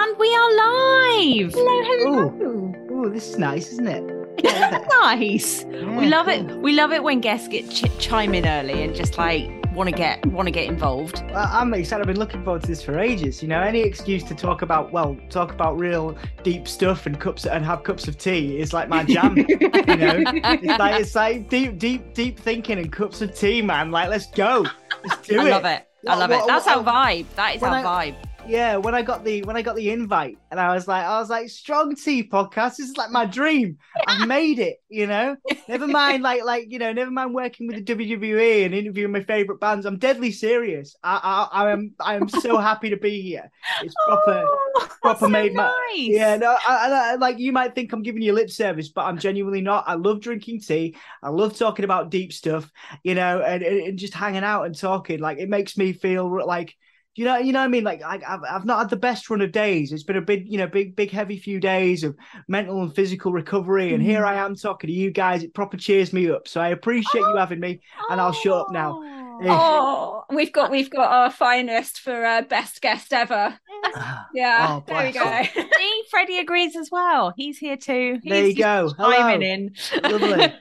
And we are live. Hello, hello. Ooh, ooh, this is nice, isn't it? nice. we love cool. it. We love it when guests get ch- chime in early and just like want to get want to get involved. Well, I'm excited. I've been looking forward to this for ages. You know, any excuse to talk about well, talk about real deep stuff and cups and have cups of tea is like my jam. you know, it's like it's like deep, deep, deep thinking and cups of tea, man. Like, let's go. Let's do I it. love it. I love what- it. That's what- our vibe. That is our I- vibe. Yeah, when I got the when I got the invite, and I was like, I was like, strong tea podcast. This is like my dream. I've made it. You know, never mind like like you know, never mind working with the WWE and interviewing my favorite bands. I'm deadly serious. I I, I am I am so happy to be here. It's oh, proper. Oh, proper so made ma- nice. Yeah, no, I, I, like you might think I'm giving you lip service, but I'm genuinely not. I love drinking tea. I love talking about deep stuff, you know, and, and just hanging out and talking. Like it makes me feel like, you know, you know what I mean. Like I, I've I've not had the best run of days. It's been a big, you know, big big heavy few days of mental and physical recovery, and here mm-hmm. I am talking to you guys. It proper cheers me up. So I appreciate you having me, and I'll shut up now. Oh. Eh. Oh, we've got we've got our finest for uh, best guest ever. Ah, yeah, Oh, there we go. bless See, Freddie agrees as well. He's here too. He's There you go. Chiming Hello. in. Lovely.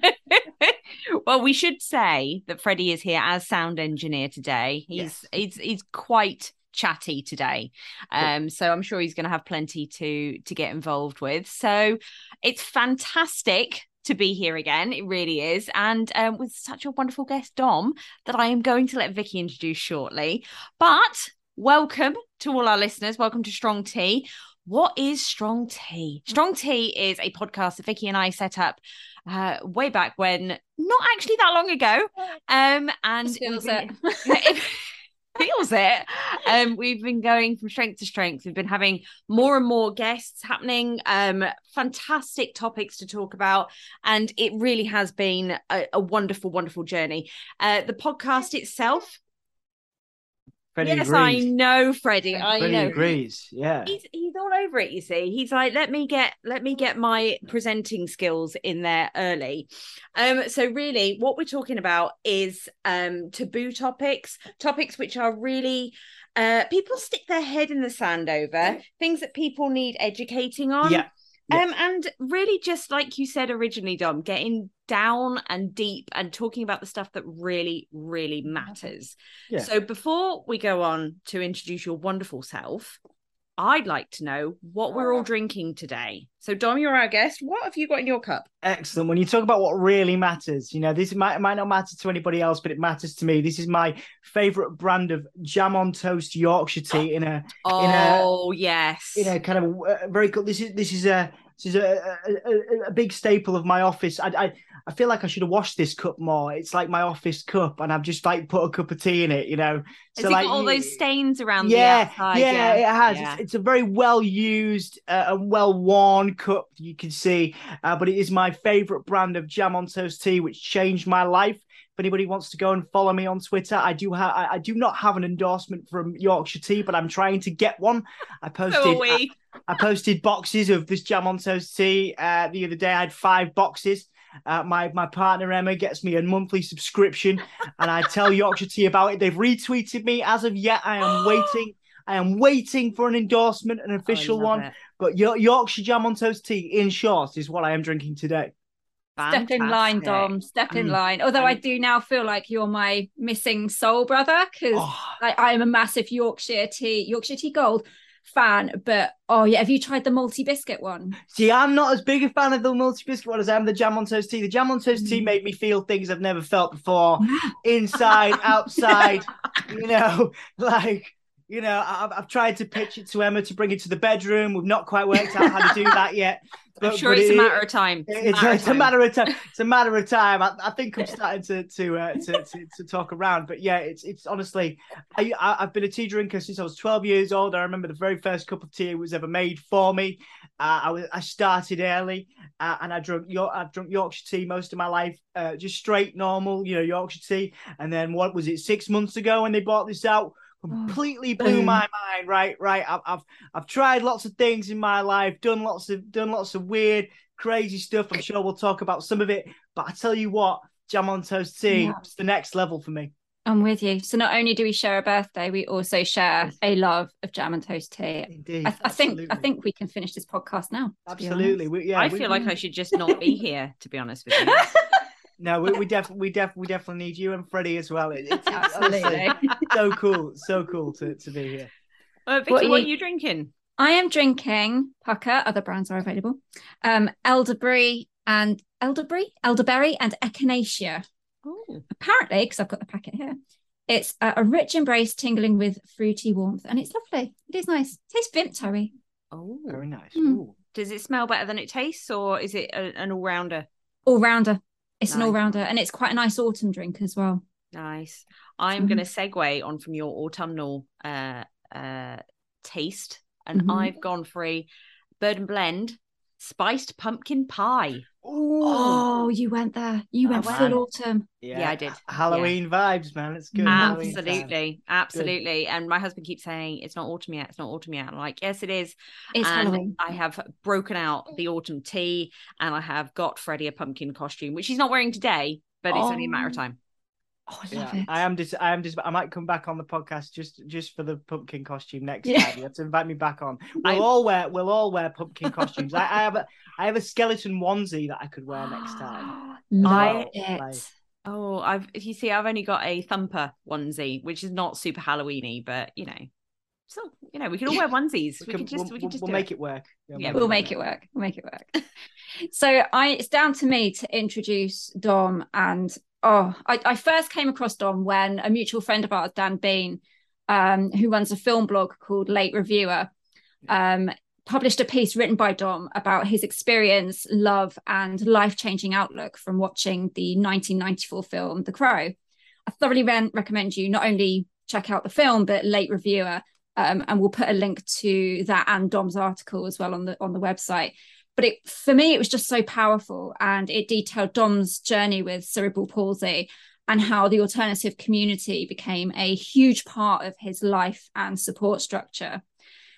well, we should say that Freddie is here as sound engineer today. He's Yes. he's he's quite chatty today. Um so I'm sure he's going to have plenty to to get involved with. So it's fantastic to be here again. It really is. And um, with such a wonderful guest, Dom, that I am going to let Vicky introduce shortly. But welcome to all our listeners. Welcome to Strong Tea. What is Strong Tea? Strong Tea is a podcast that Vicky and I set up uh, way back when, not actually that long ago. Um, and feels we've it. Feels it. Um, we've been going from strength to strength. We've been having more and more guests happening, um, fantastic topics to talk about, and it really has been a, a wonderful, wonderful journey. Uh, the podcast itself, Freddie yes, agrees. I know, Freddie. I Freddie know. agrees. Yeah. He's he's all over it, you see. He's like, let me get let me get my presenting skills in there early. Um, so really what we're talking about is um taboo topics, topics which are really uh people stick their head in the sand over, things that people need educating on. Yeah. Yeah. Um, and really just like you said originally, Dom, getting down and deep and talking about the stuff that really, really matters. Yeah. So before we go on to introduce your wonderful self, I'd like to know what we're all drinking today. So, Dom, you're our guest. What have you got in your cup? Excellent. When you talk about what really matters, you know, this might might not matter to anybody else, but it matters to me. This is my favorite brand of jam on toast Yorkshire tea in a Oh, yes. in a kind of uh, very cool. This is this is a this is a, a, a, big staple of my office. I, I I feel like I should have washed this cup more. It's like my office cup, and I've just like put a cup of tea in it. You know, Has so it like got all those stains around yeah, the outside? yeah, it has. Yeah. It's, it's a very well used uh, and well worn cup. You can see, uh, but it is my favorite brand of jam on toast tea, which changed my life. If anybody wants to go and follow me on Twitter, I do have. I, I do not have an endorsement from Yorkshire Tea, but I'm trying to get one. I posted. So we. I posted boxes of this jam on toast tea uh, the other day. I had five boxes. Uh, my my partner Emma gets me a monthly subscription, and I tell Yorkshire Tea about it. They've retweeted me. As of yet, I am waiting. I am waiting for an endorsement, an official Oh, I love one. it. But Yorkshire Jam on Toast tea, in short, is what I am drinking today. Step in line, Dom. Step in Mm. line. Although I Um, do now feel like you're my missing soul brother because Oh, I am a massive Yorkshire tea, Yorkshire tea gold fan. But oh yeah, have you tried the multi biscuit one? see, I'm not as big a fan of the multi biscuit one as I am the Jam on Toast tea. The Jam on Toast tea Mm. made me feel things I've never felt before, inside, outside. you know, like you know, I've, I've tried to pitch it to Emma to bring it to the bedroom. We've not quite worked out how to do that yet. I'm sure but it's a it- matter of time. It's, of it's a matter of time. It's a matter of time. I, I think I'm starting to to, uh, to to to talk around, but yeah, it's it's honestly, I, I I've been a tea drinker since I was 12 years old. I remember the very first cup of tea was ever made for me. Uh, I was I started early, uh, and I drunk York I've drunk Yorkshire tea most of my life, uh, just straight normal, you know, Yorkshire tea. And then what was it? Six months ago when they brought this out. Oh, Completely blew boom. my mind. Right, right. I've, I've I've tried lots of things in my life, done lots of done lots of weird, crazy stuff. I'm sure we'll talk about some of it. But I tell you what, jam on toast tea, Yeah. it's the next level for me. I'm with you. So not only do we share a birthday, we also share a love of jam and toast tea. Indeed, I, I think I think we can finish this podcast now. absolutely. We, yeah, I we- feel like I should just not be here, to be honest with you. honest. no, we, we definitely, we definitely, we definitely need you and Freddie as well. It, it's, it's Absolutely. so cool, so cool to, to be here. Uh, Vicky, What what, are are you drinking? I am drinking Pukka. Other brands are available. Um, elderberry and elderberry, elderberry and echinacea. Oh, Apparently, because I've got the packet here, it's a, a rich embrace tingling with fruity warmth, and it's lovely. It is nice. tastes Vintary. oh. Very nice. Mm. Does it smell better than it tastes, or is it a, an all rounder? All rounder. It's an all rounder, and it's quite a nice autumn drink as well. Nice. I'm Mhm. going to segue on from your autumnal uh, uh, taste, and Mhm. I've gone for a Bird and Blend spiced pumpkin pie. Ooh. Oh, you went there. You went went. full autumn. Yeah, I did. Halloween vibes, man. It's good. Halloween time. Absolutely, absolutely. And my husband keeps saying it's not autumn yet. It's not autumn yet. I'm like, yes, it is. It's and Halloween. I have broken out the autumn tea, and I have got Freddie a pumpkin costume, which he's not wearing today, but it's only a matter of Oh. time. Oh, I love Yeah, it. I am just, I am just, I might come back on the podcast just, just for the pumpkin costume next Yeah. time. You have to invite me back on. We'll I- all wear, we'll all wear pumpkin costumes. I, I have a, I have a skeleton onesie that I could wear next time. love I- it. like- Oh, I've if you see, I've only got a thumper onesie, which is not super Halloweeny, but you know, so you know, we can all wear onesies. We, We can, can just we'll, we can just we'll make it. it work. Yeah, We'll make it work. We'll make it work. so I it's down to me to introduce Dom and oh I, I first came across Dom when a mutual friend of ours, Dan Bean, um, who runs a film blog called Late Reviewer, um, published a piece written by Dom about his experience, love, and life-changing outlook from watching the 1994 film The Crow. I thoroughly re- recommend you not only check out the film, but Late Reviewer, um, and we'll put a link to that and Dom's article as well on the on the website. But it for me, it was just so powerful, and it detailed Dom's journey with cerebral palsy and how the alternative community became a huge part of his life and support structure.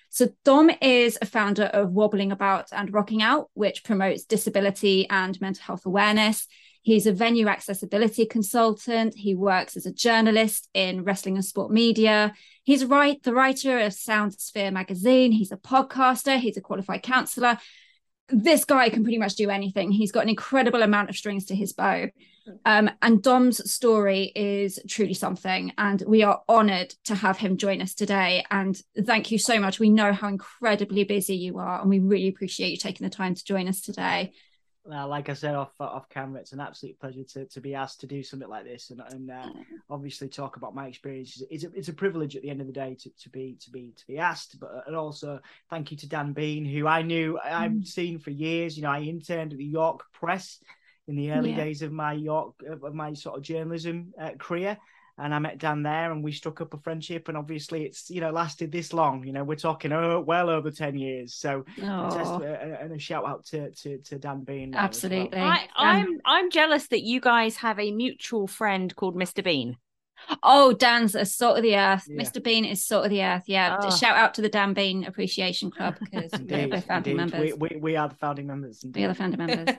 So Dom is a founder of Wobbling About and Rocking Out, which promotes disability and mental health awareness. He's a venue accessibility consultant. He works as a journalist in wrestling and sport media. He's write, the writer of SoundSphere magazine. He's a podcaster. He's a qualified counselor. This guy can pretty much do anything. He's got an incredible amount of strings to his bow. Um, and Dom's story is truly something. And we are honored to have him join us today. And thank you so much. We know how incredibly busy you are, and we really appreciate you taking the time to join us today. Well, like I said off off camera, it's an absolute pleasure to, to be asked to do something like this, and and uh, obviously talk about my experiences. It's a, it's a privilege at the end of the day to, to be to be to be asked. But and also thank you to Dan Bean, who I knew I've Mm. seen for years. You know, I interned at the York Press in the early Yeah. days of my York of my sort of journalism uh, career. And I met Dan there, and we struck up a friendship. And obviously, it's you know lasted this long. You know, we're talking oh, well over ten years. So Oh, and a shout out to to, to Dan Bean. there as well. absolutely. I, Um, I'm I'm jealous that you guys have a mutual friend called Mr. Bean. Oh, Dan's a salt of the earth. Yeah. Mr. Bean is sort of the earth. Yeah. Ah. Shout out to the Dan Bean Appreciation Club because we're, Indeed, we're founding indeed. members. We, we, we are the founding members. We are the Indeed. founder members.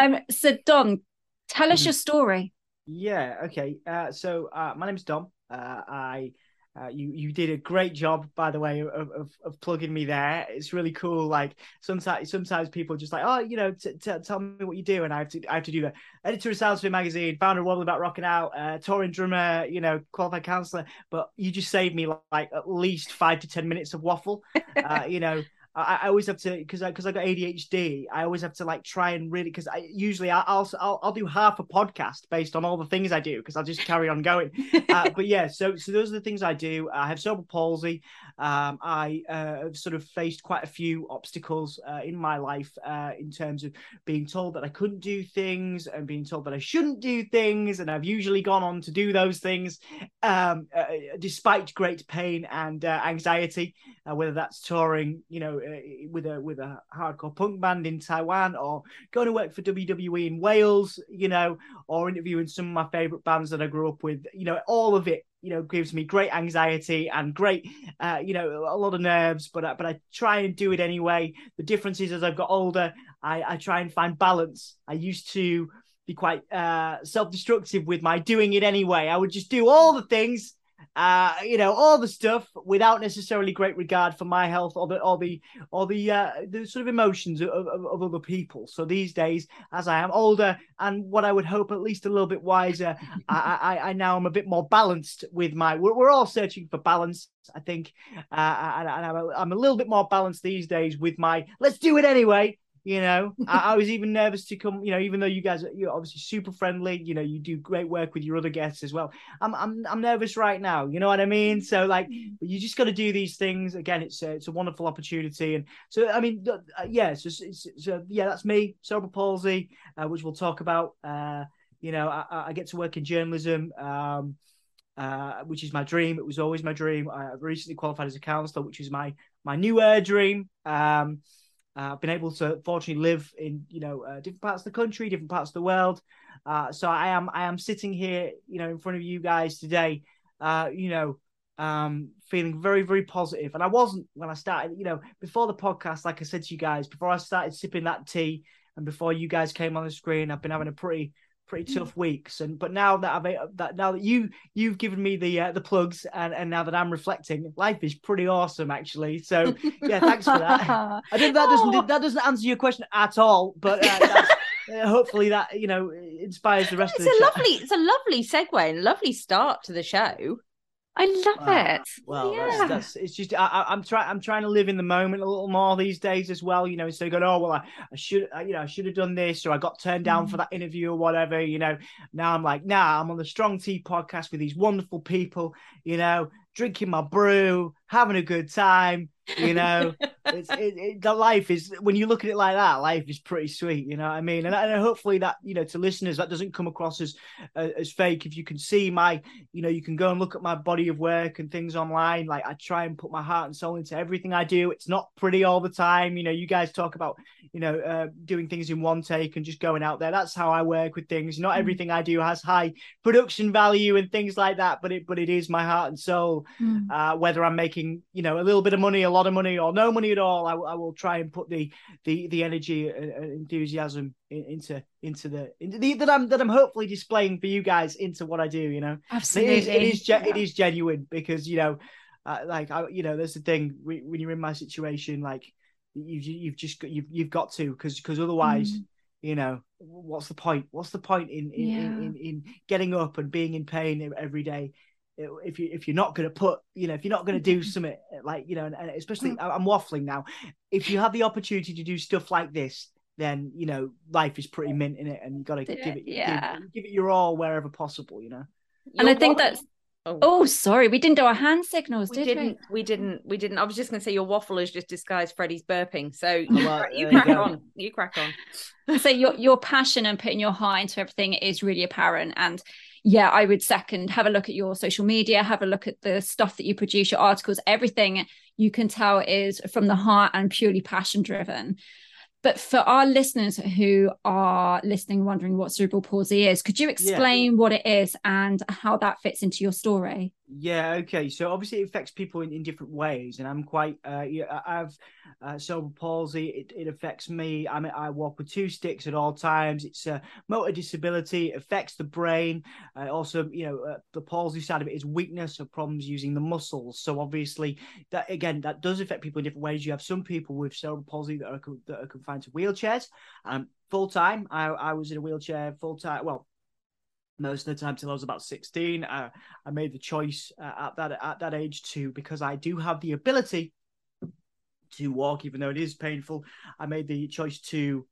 um, so Dom, tell us Mhm. your story. Yeah. Okay. Uh, so uh, my name's Dom. Uh, I. Uh, you you did a great job, by the way, of, of, of plugging me there. It's really cool. Like sometimes sometimes people just like, oh, you know, t- t- tell me what you do, and I have to I have to do that. Editor of SoundSphere magazine, founder of Wobbling About Rocking Out, uh, touring drummer, you know, qualified counselor. But you just saved me like at least five to ten minutes of waffle. uh, you know, I, I always have to because I because I got ADHD. I always have to like try and really because I usually I, I'll, I'll I'll do half a podcast based on all the things I do because I'll just carry on going. Uh, but yeah, so so those are the things I do. I have cerebral palsy. Um, I uh, have sort of faced quite a few obstacles uh, in my life uh, in terms of being told that I couldn't do things and being told that I shouldn't do things, and I've usually gone on to do those things um, uh, despite great pain and uh, anxiety uh, whether that's touring, you know, uh, with a with a hardcore punk band in Taiwan, or going to work for WWE in Wales, you know, or interviewing some of my favorite bands that I grew up with. You know, all of it, you know, gives me great anxiety and great, uh, you know, a lot of nerves. But I, but I try and do it anyway. The difference is as I've got older, I, I try and find balance. I used to be quite uh, self-destructive with my doing it anyway. I would just do all the things uh, you know, all the stuff without necessarily great regard for my health or the or the or the uh, the sort of emotions of, of, of, other people. So these days, as I am older and what I would hope at least a little bit wiser, I, I, I now am a bit more balanced with my. We're, we're all searching for balance, I think, uh, and, and I'm, a, I'm a little bit more balanced these days with my. Let's do it anyway you know, I, I, was even nervous to come. You know, even though you guys are you're obviously super friendly. You know, you do great work with your other guests as well. I'm I'm I'm nervous right now. You know what I mean? So like, mm. you just got to do these things. Again, it's a, it's a wonderful opportunity. And so I mean, uh, yeah, so, so yeah, that's me, cerebral palsy, uh, which we'll talk about. Uh, you know, I, I get to work in journalism. Um, uh, which is my dream. It was always my dream. I recently qualified as a counselor, which is my my new air dream. Um, uh, I've been able to fortunately live in you know uh, different parts of the country, different parts of the world. Uh, so I am I am sitting here, you know, in front of you guys today, uh, you know, um, feeling very very positive. And I wasn't when I started, you know, before the podcast. Like I said to you guys, before I started sipping that tea, and before you guys came on the screen, I've been having a pretty pretty mm. tough weeks. And but now that i've that now that you you've given me the uh, the plugs and and now that i'm reflecting life is pretty awesome actually. So yeah thanks for that. I think that doesn't that doesn't answer your question at all but uh, uh, hopefully that you know inspires the rest it's of the a lovely it's a lovely segue and lovely start to the show I love it. Well, yeah. that's, that's it's just I, am trying I'm trying to live in the moment a little more these days as well. You know, instead of going, oh well, I, I should you know I should have done this or I got turned down mm. for that interview or whatever. You know, now I'm like, nah, I'm on the Strong Tea podcast with these wonderful people. You know, drinking my brew, having a good time. You know, it's it, it, the life is when you look at it like that, life is pretty sweet. You know what I mean? And, and hopefully that you know to listeners that doesn't come across as uh, as fake. If you can see my, you know, you can go and look at my body of work and things online. Like I try and put my heart and soul into everything I do. It's not pretty all the time. You know, you guys talk about you know uh, doing things in one take and just going out there. That's how I work with things. Not mm. everything I do has high production value and things like that, but it but it is my heart and soul. Mm. Uh, whether I'm making you know a little bit of money, a lot of money, or no money at all, I, I will try and put the the the energy and enthusiasm into into the into the that I'm that I'm hopefully displaying for you guys into what I do. You know, absolutely, it is it is, yeah. it is genuine because you know, uh, like I you know, there's the thing when you're in my situation, like you've you've just got you've you've got to because because otherwise. Mm you know what's the point what's the point in in, yeah. in, in, in getting up and being in pain every day if you if you're not going to put you know if you're not going to do something like you know and, and especially mm. I'm waffling now if you have the opportunity to do stuff like this then you know life is pretty mint in it and you got to give it yeah give, give, it your all wherever possible you know and You're I think that's Oh. oh. sorry, we didn't do our hand signals, we did didn't, we? We didn't. We didn't. I was just going to say your waffle is just disguised Freddie's burping. So oh, you, well, you crack you on. You crack on. so your your passion and putting your heart into everything is really apparent. And yeah, I would second. Have a look at your social media. Have a look at the stuff that you produce, your articles, everything you can tell is from the heart and purely passion driven. But for our listeners who are listening, wondering what cerebral palsy is, could you explain yeah. what it is and how that fits into your story? Yeah, okay. So obviously it affects people in, in different ways, and I'm quite. Uh, yeah, I have uh, cerebral palsy. It, it affects me. I mean, I walk with two sticks at all times. It's a motor disability. It affects the brain. Uh, also, you know, uh, the palsy side of it is weakness or problems using the muscles. So obviously, that again, that does affect people in different ways. You have some people with cerebral palsy that are that are confined to wheelchairs. Um, full time, I, I was in a wheelchair full time. Well, most of the time till I was about 16. Uh, I made the choice uh, at that at that age to because I do have the ability to walk, even though it is painful. I made the choice to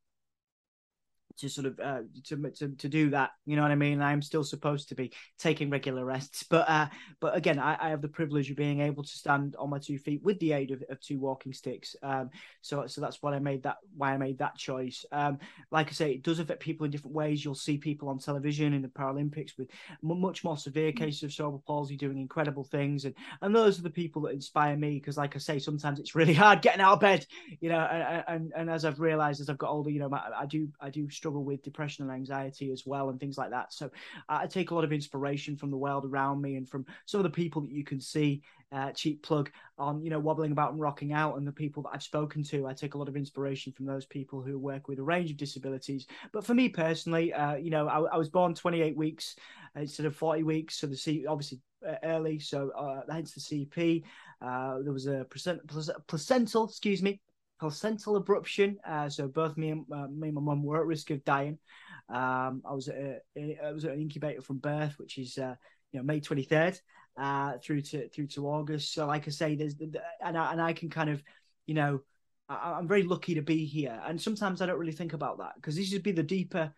to sort of uh, to, to to do that. You know what I mean? I'm still supposed to be taking regular rests, but uh, but again, I, I have the privilege of being able to stand on my two feet with the aid of, of two walking sticks. Um, so so that's why I made that why I made that choice. Um, like I say, it does affect people in different ways. You'll see people on television in the Paralympics with much more severe mm. cases of cerebral palsy doing incredible things, and and those are the people that inspire me because, like I say, sometimes it's really hard getting out of bed. You know, and and, and as I've realised as I've got older, you know, I do I do struggle with depression and anxiety as well and things like that. So uh, I take a lot of inspiration from the world around me and from some of the people that you can see uh, cheap plug on you know wobbling about and rocking out and the people that i've spoken to. I take a lot of inspiration from those people who work with a range of disabilities. But for me personally uh, you know I, I, was born 28 weeks instead of 40 weeks. So the C, obviously uh, early. So uh, hence the cp uh, there was a placent, placental excuse me placental abruption uh, so both me and uh, me and my mum were at risk of dying um, I was at a, I was at an incubator from birth, which is uh, you know May 23rd uh, through to through to August. So like I say, there's and I, and I can kind of you know I, am very lucky to be here. And sometimes I don't really think about that because this would be the deeper.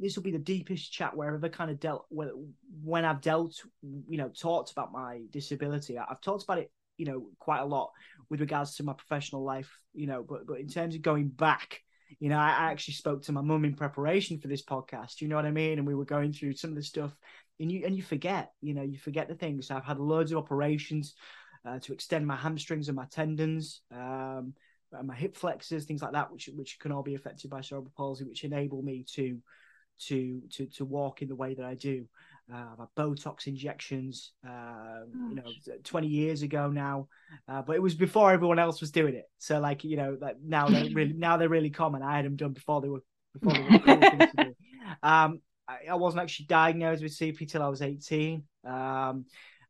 This will be the deepest chat where I've ever kind of dealt when I've dealt, you know, talked about my disability. I've talked about it, you know, quite a lot with regards to my professional life, you know, but but in terms of going back, you know, I actually spoke to my mum in preparation for this podcast. You know what I mean? And we were going through some of the stuff, and you and you forget, you know, you forget the things. I've had loads of operations uh, to extend my hamstrings and my tendons, um, and my hip flexors, things like that, which which can all be affected by cerebral palsy, which enable me to to to to walk in the way that I do. Uh, Botox injections, uh, you know, 20 years ago now, uh, but it was before everyone else was doing it. So like, you know, like now they're really, now they're really common. I had them done before they were, before they were cool um, I, I, wasn't actually diagnosed with CP till I was 18. Um,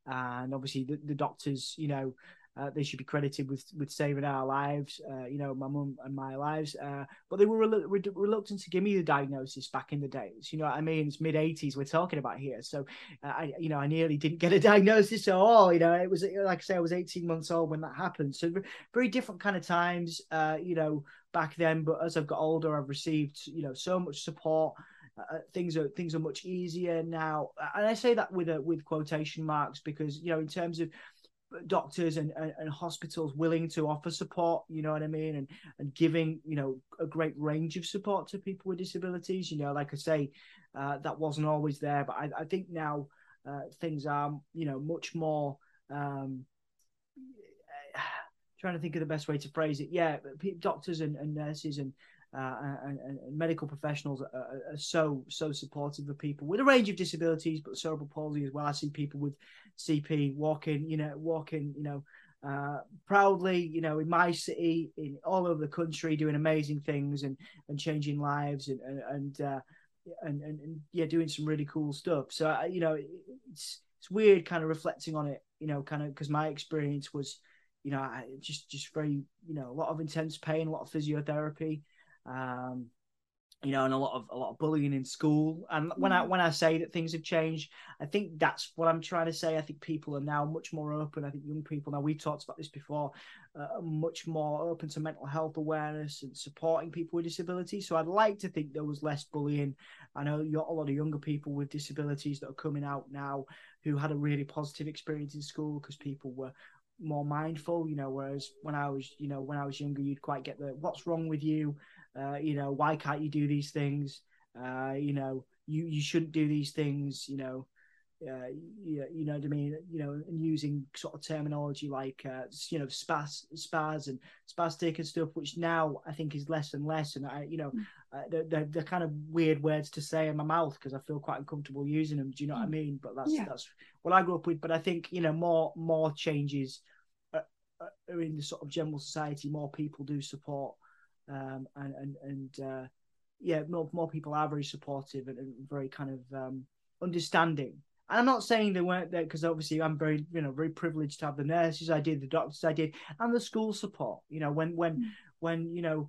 and obviously the, the doctors, you know, uh, they should be credited with with saving our lives, uh, you know, my mum and my lives. Uh, but they were rel- reluctant to give me the diagnosis back in the days. You know what I mean? It's mid '80s we're talking about here, so uh, I, you know, I nearly didn't get a diagnosis at all. You know, it was like I say, I was 18 months old when that happened. So very different kind of times, uh, you know, back then. But as I've got older, I've received, you know, so much support. Uh, things are things are much easier now, and I say that with a, with quotation marks because you know, in terms of doctors and, and, and, hospitals willing to offer support you know what i mean? And and giving you know a great range of support to people with disabilities you know like i say uh, that wasn't always there but i, I think now uh, things are you know much more um, trying to think of the best way to phrase it. Yeah doctors and, and nurses and uh, and, and, medical professionals are, are, so so supportive of people with a range of disabilities, but cerebral palsy as well. I see people with CP walking, you know, walking, you know, uh, proudly, you know, in my city, in all over the country, doing amazing things and and changing lives and and and, uh, and, and, and yeah, doing some really cool stuff. So you know, it's it's weird, kind of reflecting on it, you know, kind of because my experience was, you know, just just very, you know, a lot of intense pain, a lot of physiotherapy um, you know, and a lot of a lot of bullying in school. And when I mm. when I say that things have changed, I think that's what I'm trying to say. I think people are now much more open. I think young people now we talked about this before, uh, much more open to mental health awareness and supporting people with disabilities. So I'd like to think there was less bullying. I know you got a lot of younger people with disabilities that are coming out now who had a really positive experience in school because people were more mindful. You know, whereas when I was, you know, when I was younger, you'd quite get the "what's wrong with you." Uh, you know, why can't you do these things? Uh, you know, you you shouldn't do these things. You know, uh, you, you know what I mean? You know, and using sort of terminology like uh, you know spas, spas and spastic and stuff, which now I think is less and less. And I, you know, mm. uh, they're, they're, they're, kind of weird words to say in my mouth because I feel quite uncomfortable using them. Do you know what I mm. mean? But that's yeah. that's what I grew up with. But I think you know more more changes are, are in the sort of general society. More people do support um, and and and uh, yeah, more more people are very supportive and, and very kind of um, understanding. And I'm not saying they weren't there because obviously I'm very you know very privileged to have the nurses I did, the doctors I did, and the school support. You know when when mm. when you know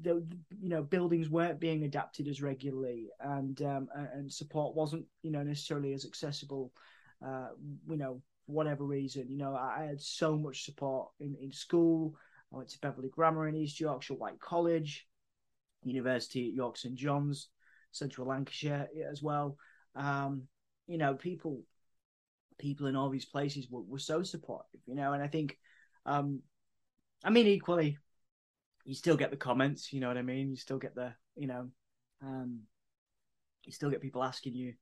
the you know buildings weren't being adapted as regularly and um, and support wasn't you know necessarily as accessible uh, you know whatever reason you know I, I had so much support in, in school I went to Beverley Grammar in East Yorkshire, Wyke College, University at York St John's, Central Lancashire as well. Um, you know, people people in all these places were, were so supportive, you know, and I think um I mean equally you still get the comments, you know what I mean? You still get the, you know, um you still get people asking you,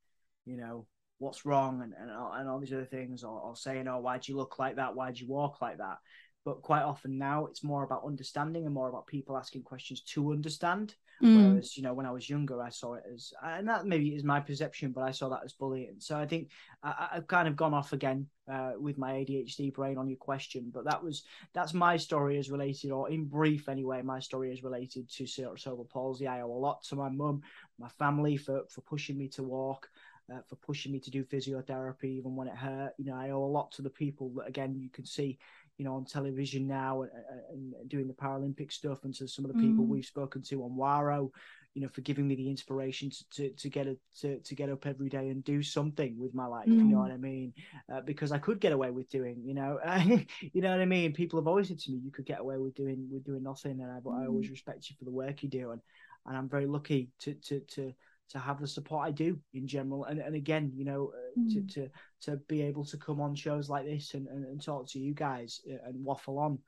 you know, what's wrong and, and, and all these other things or, or saying, oh, why'd you look like that? Why'd you walk like that? But quite often now it's more about understanding and more about people asking questions to understand. Mm. Whereas, you know, when I was younger, I saw it as, and that maybe is my perception, but I saw that as bullying. So I think I, have kind of gone off again uh, with my ADHD brain on your question, but that was that's my story is related, or in brief anyway, my story is related to cerebral palsy. I owe a lot to my mum, my family for for pushing me to walk. Uh, for pushing me to do physiotherapy even when it hurt. You know, I owe a lot to the people that again you can see you know, on television now and, and doing the Paralympic stuff, and to some of the people mm. we've spoken to on Waro, you know, for giving me the inspiration to to, to get a, to to get up every day and do something with my life. Mm. You know mm. what I mean? Uh, because I could get away with doing, you know, you know what I mean. People have always said to me, "You could get away with doing with doing nothing," and I, mm. I always mm. respect you for the work you do, and and I'm very lucky to to to to have the support I do in general. And, and again, you know, uh, mm. to, to to be able to come on shows like this and, and, and talk to you guys uh, and waffle on.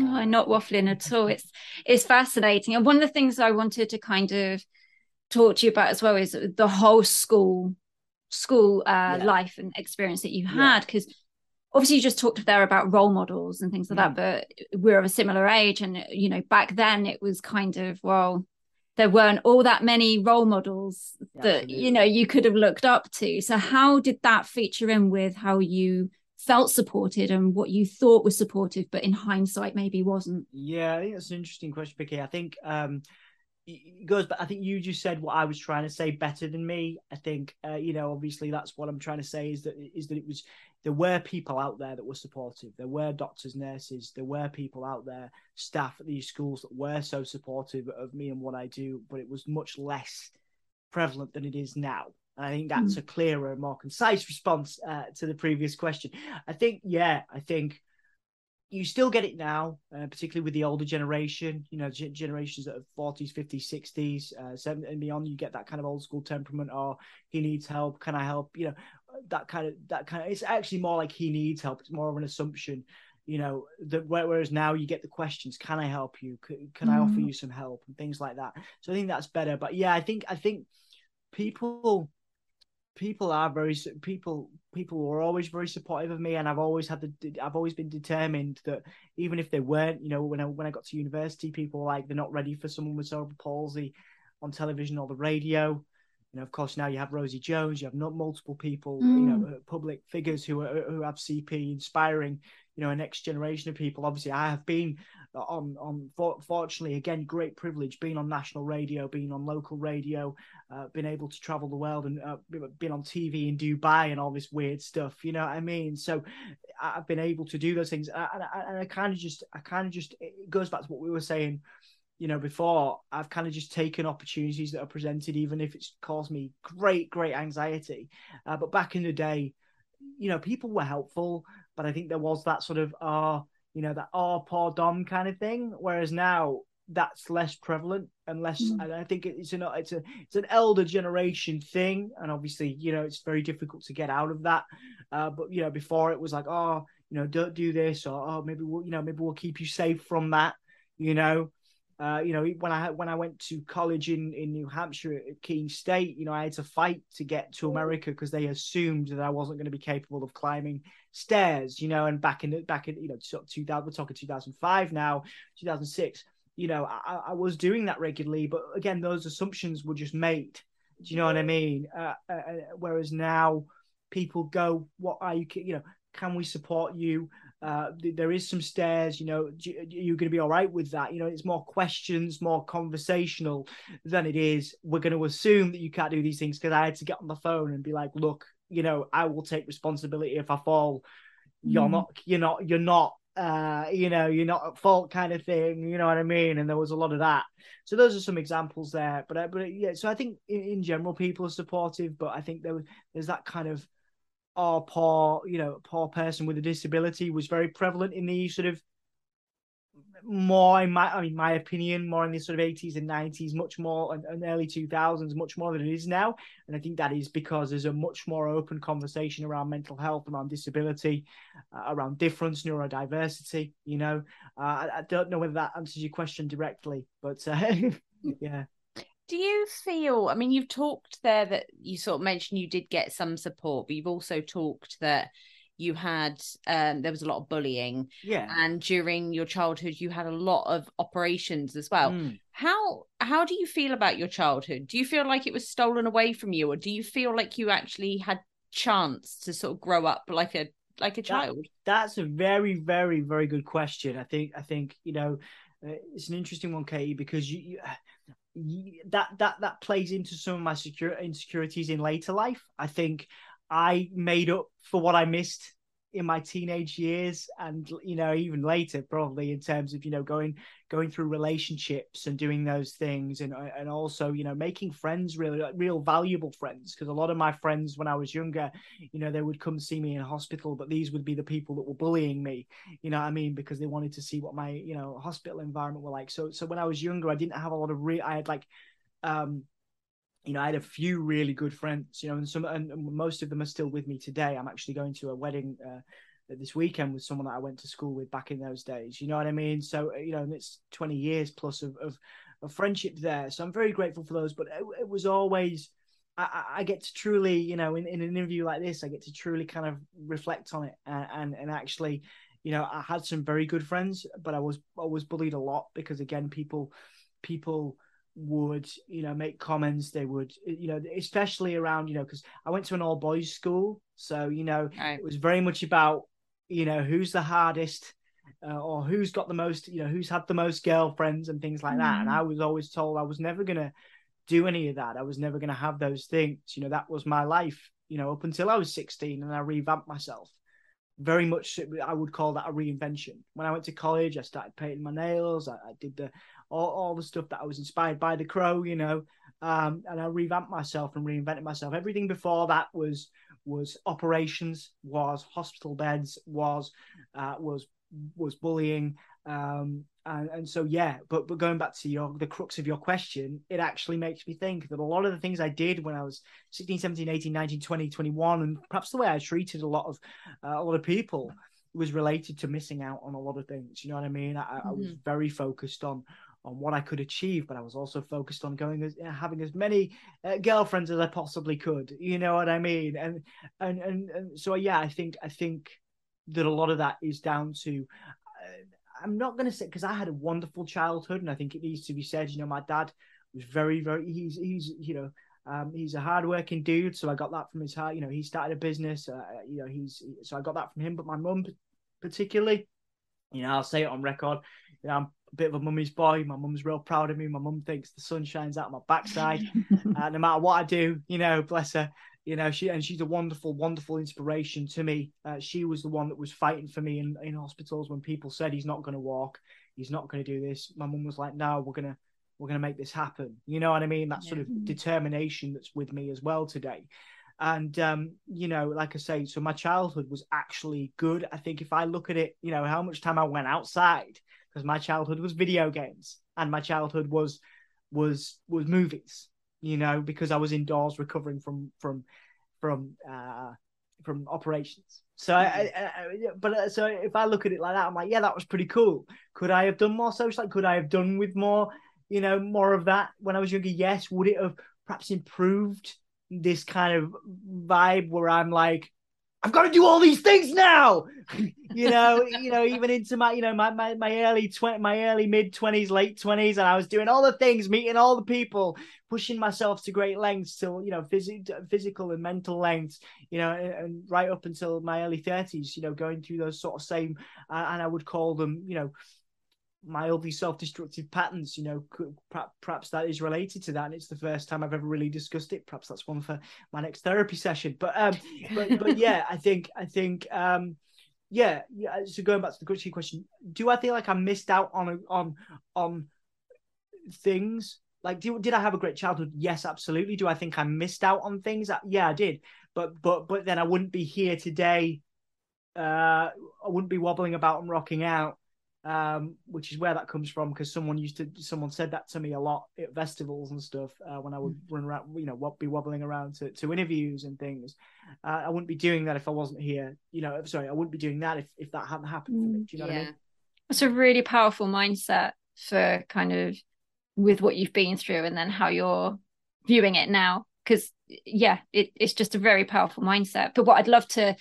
Oh, I'm not waffling at all. It's it's fascinating. And one of the things I wanted to kind of talk to you about as well is the whole school school uh, yeah. life and experience that you had because yeah. obviously you just talked there about role models and things like mm. that but we're of a similar age and you know back then it was kind of well there weren't all that many role models that you know you could have looked up to. So how did that feature in with how you felt supported and what you thought was supportive but in hindsight maybe wasn't? Yeah i think that's an interesting question Vicky. i think um it goes but i think you just said what i was trying to say better than me i think uh, you know obviously that's what i'm trying to say is that is that it was there were people out there that were supportive. There were doctors, nurses, there were people out there, staff at these schools that were so supportive of me and what I do, but it was much less prevalent than it is now. And I think that's mm. a clearer, more concise response uh, to the previous question. I think, yeah, I think you still get it now, uh, particularly with the older generation, you know, g- generations that are 40s, 50s, 60s, uh, 70 and beyond, you get that kind of old school temperament or oh, he needs help, can I help? You know, that kind of that kind of it's actually more like he needs help it's more of an assumption you know that whereas now you get the questions can i help you can, can mm. i offer mm. you some help and things like that so i think that's better but yeah i think i think people people are very people people were always very supportive of me and i've always had the i've always been determined that even if they weren't you know when i when i got to university people were like they're not ready for someone with cerebral palsy on television or the radio you know, of course, now you have Rosie Jones, you have not multiple people, mm. you know, mm. uh, public figures who are, who have CP inspiring, you know, a next generation of people. Obviously, I have been on on fortunately again great privilege being on national radio, being on local radio, uh, been able to travel the world and uh, been on TV in Dubai and all this weird stuff. You know what I mean? So I've been able to do those things, and I, and I kind of just, I kind of just, it goes back to what we were saying you know, before I've kind of just taken opportunities that are presented, even if it's caused me great, great anxiety. Uh, but back in the day, you know, people were helpful, but I think there was that sort of, ah, uh, you know, that oh, poor Dom kind of thing. Whereas now that's less prevalent and less. Mm. And I think it's an it's a it's an elder generation thing, and obviously, you know, it's very difficult to get out of that. Uh, but you know, before it was like, oh, you know, don't do this, or oh, maybe we'll, you know, maybe we'll keep you safe from that. You know, uh, you know, when I when I went to college in, in New Hampshire at Keene State, you know, I had to fight to get to America because they assumed that I wasn't going to be capable of climbing stairs. You know, and back in the, back in you know, two thousand we're talking two thousand five now, two thousand six. You know, I, I, was doing that regularly, but again, those assumptions were just made. Do you know what I mean? Uh, uh, uh whereas now, people go, "What are you? You know, can we support you?" Uh, there is some stairs, you know, you're going to be all right with that. You know, it's more questions, more conversational than it is. We're going to assume that you can't do these things because I had to get on the phone and be like, look, you know, I will take responsibility if I fall. You're mm. not, you're not, you're not, uh, you know, you're not at fault kind of thing. You know what I mean? And there was a lot of that. So those are some examples there. But, uh, but yeah, so I think in, in general, people are supportive, but I think there was, there's that kind of, or poor, you know, poor person with a disability was very prevalent in the sort of more in my I mean my opinion, more in the sort of 80s and 90s, much more and, and, early 2000s, much more than it is now. And I think that is because there's a much more open conversation around mental health, around disability, uh, around difference, neurodiversity. You know, uh, I, I, don't know whether that answers your question directly, but uh, yeah do you feel i mean you've talked there that you sort of mentioned you did get some support but you've also talked that you had um there was a lot of bullying. Yeah. And during your childhood you had a lot of operations as well. Mm. how how do you feel about your childhood? Do you feel like it was stolen away from you or do you feel like you actually had chance to sort of grow up like a like a child? That's a very, very, very good question. I think, I think you know, uh, it's an interesting one, Katie, because you, you that that that plays into some of my secure insecurities in later life. I think I made up for what I missed in my teenage years, and you know, even later, probably in terms of you know going going through relationships and doing those things, and and also you know making friends, really like real valuable friends, because a lot of my friends when I was younger you know, they would come see me in hospital, but these would be the people that were bullying me, you know I mean? Because they wanted to see what my, you know, hospital environment were like. So, so when I was younger, I didn't have a lot of real, I had like, um, you know, I had a few really good friends, you know, and some, and most of them are still with me today. I'm actually going to a wedding, uh, this weekend with someone that I went to school with back in those days. You know what I mean? So, you know, and it's 20 years plus of, of, of friendship there. So I'm very grateful for those, but it, it was always, I, I get to truly, you know, in, in an interview like this, I get to truly kind of reflect on it and, and, and actually, you know, I had some very good friends, but I was I was bullied a lot because again, people people would you know make comments they would you know especially around you know because i went to an all boys school. So you know right. it was very much about you know who's the hardest uh, or who's got the most you know who's had the most girlfriends and things like that. And Mm. i was always told i was never going to do any of that. I was never going to have those things. You know that was my life you know up until i was 16 and i revamped myself. Very much i would call that a reinvention. When i went to college i started painting my nails. I, I did the all, all the stuff that i was inspired by the crow you know um, and i revamped myself and reinvented myself. Everything before that was was operations was hospital beds was uh, was was bullying um and, and so yeah but but going back to your the crux of your question it actually makes me think that a lot of the things i did when i was 16 17 18 19 20 21 and perhaps the way i treated a lot of uh, a lot of people was related to missing out on a lot of things you know what i mean? I, I was very focused on on what I could achieve, but I was also focused on going as having as many uh, girlfriends as I possibly could. You know what I mean? And and and, and so yeah, I think I think that a lot of that is down to. Uh, I'm not going to say because I had a wonderful childhood, and I think it needs to be said. You know, my dad was very, very. He's he's you know. Um, he's a hardworking dude, so I got that from his heart. You know, he started a business. Uh, you know, he's so I got that from him. But my mum, particularly, you know, I'll say it on record. You know, I'm bit of a mummy's boy. My mum's real proud of me. My mum thinks the sun shines out of my backside. uh, no matter what I do, you know, bless her. You know, she and she's a wonderful, wonderful inspiration to me. Uh, she was the one that was fighting for me in, in hospitals when people said he's not going to walk, he's not going to do this. My mum was like, "No, we're gonna, we're gonna make this happen." You know what I mean? That sort of determination that's with me as well today. And um, you know, like I say, so my childhood was actually good. I think if I look at it, you know, how much time I went outside because my childhood was video games and my childhood was was was movies you know because i was indoors recovering from from from uh from operations. So I, I, I but uh, so if i look at it like that i'm like yeah that was pretty cool. Could i have done more social could i have done with more you know more of that when i was younger? Yes. Would it have perhaps improved this kind of vibe where i'm like I've got to do all these things now. you know, you know, even into my, you know, my my, my early twenty, my early mid twenties, late twenties, and I was doing all the things, meeting all the people, pushing myself to great lengths, till you know, phys- physical and mental lengths, you know, and, and right up until my early thirties, you know, going through those sort of same, uh, and I would call them, you know, mildly self-destructive patterns you know perhaps that is related to that and it's the first time i've ever really discussed it. Perhaps that's one for my next therapy session. But um but, but yeah i think i think um yeah yeah so going back to the question question do i feel like i missed out on a, on on things? Like do, did i have a great childhood? Yes absolutely. Do i think i missed out on things? Yeah i did. But but but then i wouldn't be here today uh i wouldn't be wobbling about and rocking out um, which is where that comes from because someone used to someone said that to me a lot at festivals and stuff uh, when I would run around, you know, be wobbling around to, to interviews and things. Uh, I wouldn't be doing that if I wasn't here. You know, sorry, I wouldn't be doing that if, if that hadn't happened for me. Do you know yeah. what I mean? It's a really powerful mindset for kind of with what you've been through and then how you're viewing it now. Because yeah, it, it's just a very powerful mindset. But what I'd love to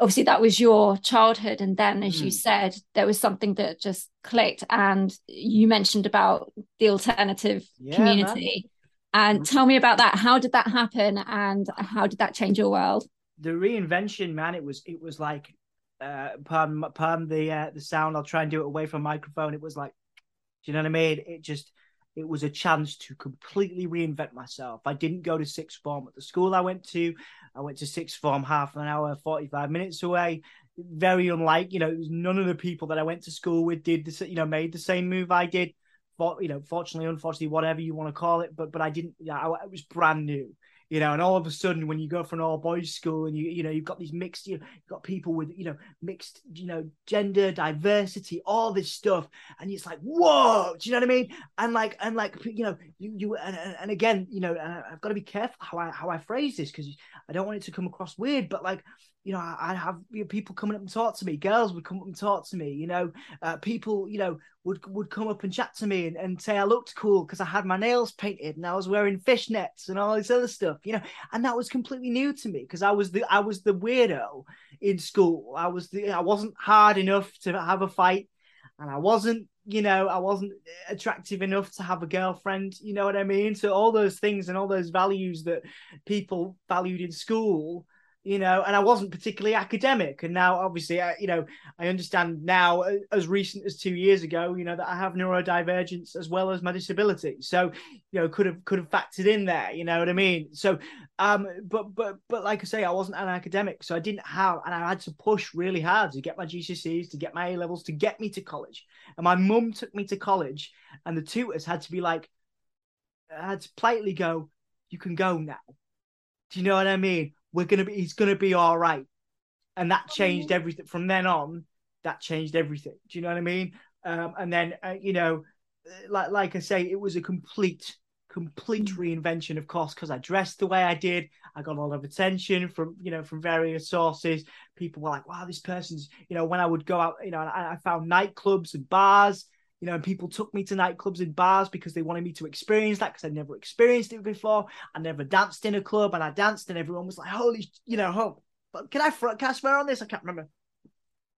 obviously that was your childhood and then as mm. you said there was something that just clicked and you mentioned about the alternative yeah, community man. and mm. tell me about that how did that happen and how did that change your world the reinvention man it was it was like uh pardon pardon the uh, the sound i'll try and do it away from microphone it was like do you know what i mean it just it was a chance to completely reinvent myself. I didn't go to sixth form at the school I went to. I went to sixth form half an hour, 45 minutes away. Very unlike, you know, none of the people that I went to school with did this, you know, made the same move I did. For, you know, fortunately, unfortunately, whatever you want to call it, but but I didn't. Yeah, I, it was brand new you know, and all of a sudden when you go an all boys school and you you know you've got these mixed you've got people with you know mixed you know gender diversity all this stuff and it's like whoa do you know what I mean and like and like you know you you and, and again you know I've got to be careful how I how I phrase this because I don't want it to come across weird but like you know, I, I have you know, people coming up and talk to me. Girls would come up and talk to me. You know, uh, people, you know, would would come up and chat to me and, and say I looked cool because I had my nails painted and I was wearing fishnets and all this other stuff. You know, and that was completely new to me because I was the I was the weirdo in school. I was the I wasn't hard enough to have a fight, and I wasn't you know, I wasn't attractive enough to have a girlfriend. You know what I mean? So all those things and all those values that people valued in school you know, and I wasn't particularly academic. And now, obviously, I, you know, I understand now, uh, as recent as two years ago, you know, that I have neurodivergence as well as my disability. So, you know, could have could have factored in there. You know what I mean? So, um, but but but like I say, I wasn't an academic, so I didn't have, and I had to push really hard to get my GCSEs, to get my A levels, to get me to college. And my mum took me to college, and the tutors had to be like, I had to politely go, "You can go now." Do you know what I mean? We're gonna be he's gonna be all right. And that changed oh. everything. From then on that changed everything. Do you know what i mean? Um, and then uh, you know like like i say it was a complete complete mm. reinvention of course because i dressed the way i did. I got a lot of attention from you know from various sources. People were like wow this person's you know when i would go out you know i, I found nightclubs and bars you know, and people took me to nightclubs and bars because they wanted me to experience that because I'd never experienced it before. I never danced in a club, and I danced, and everyone was like, "Holy, you know, oh, but can I can I swear on this? I can't remember.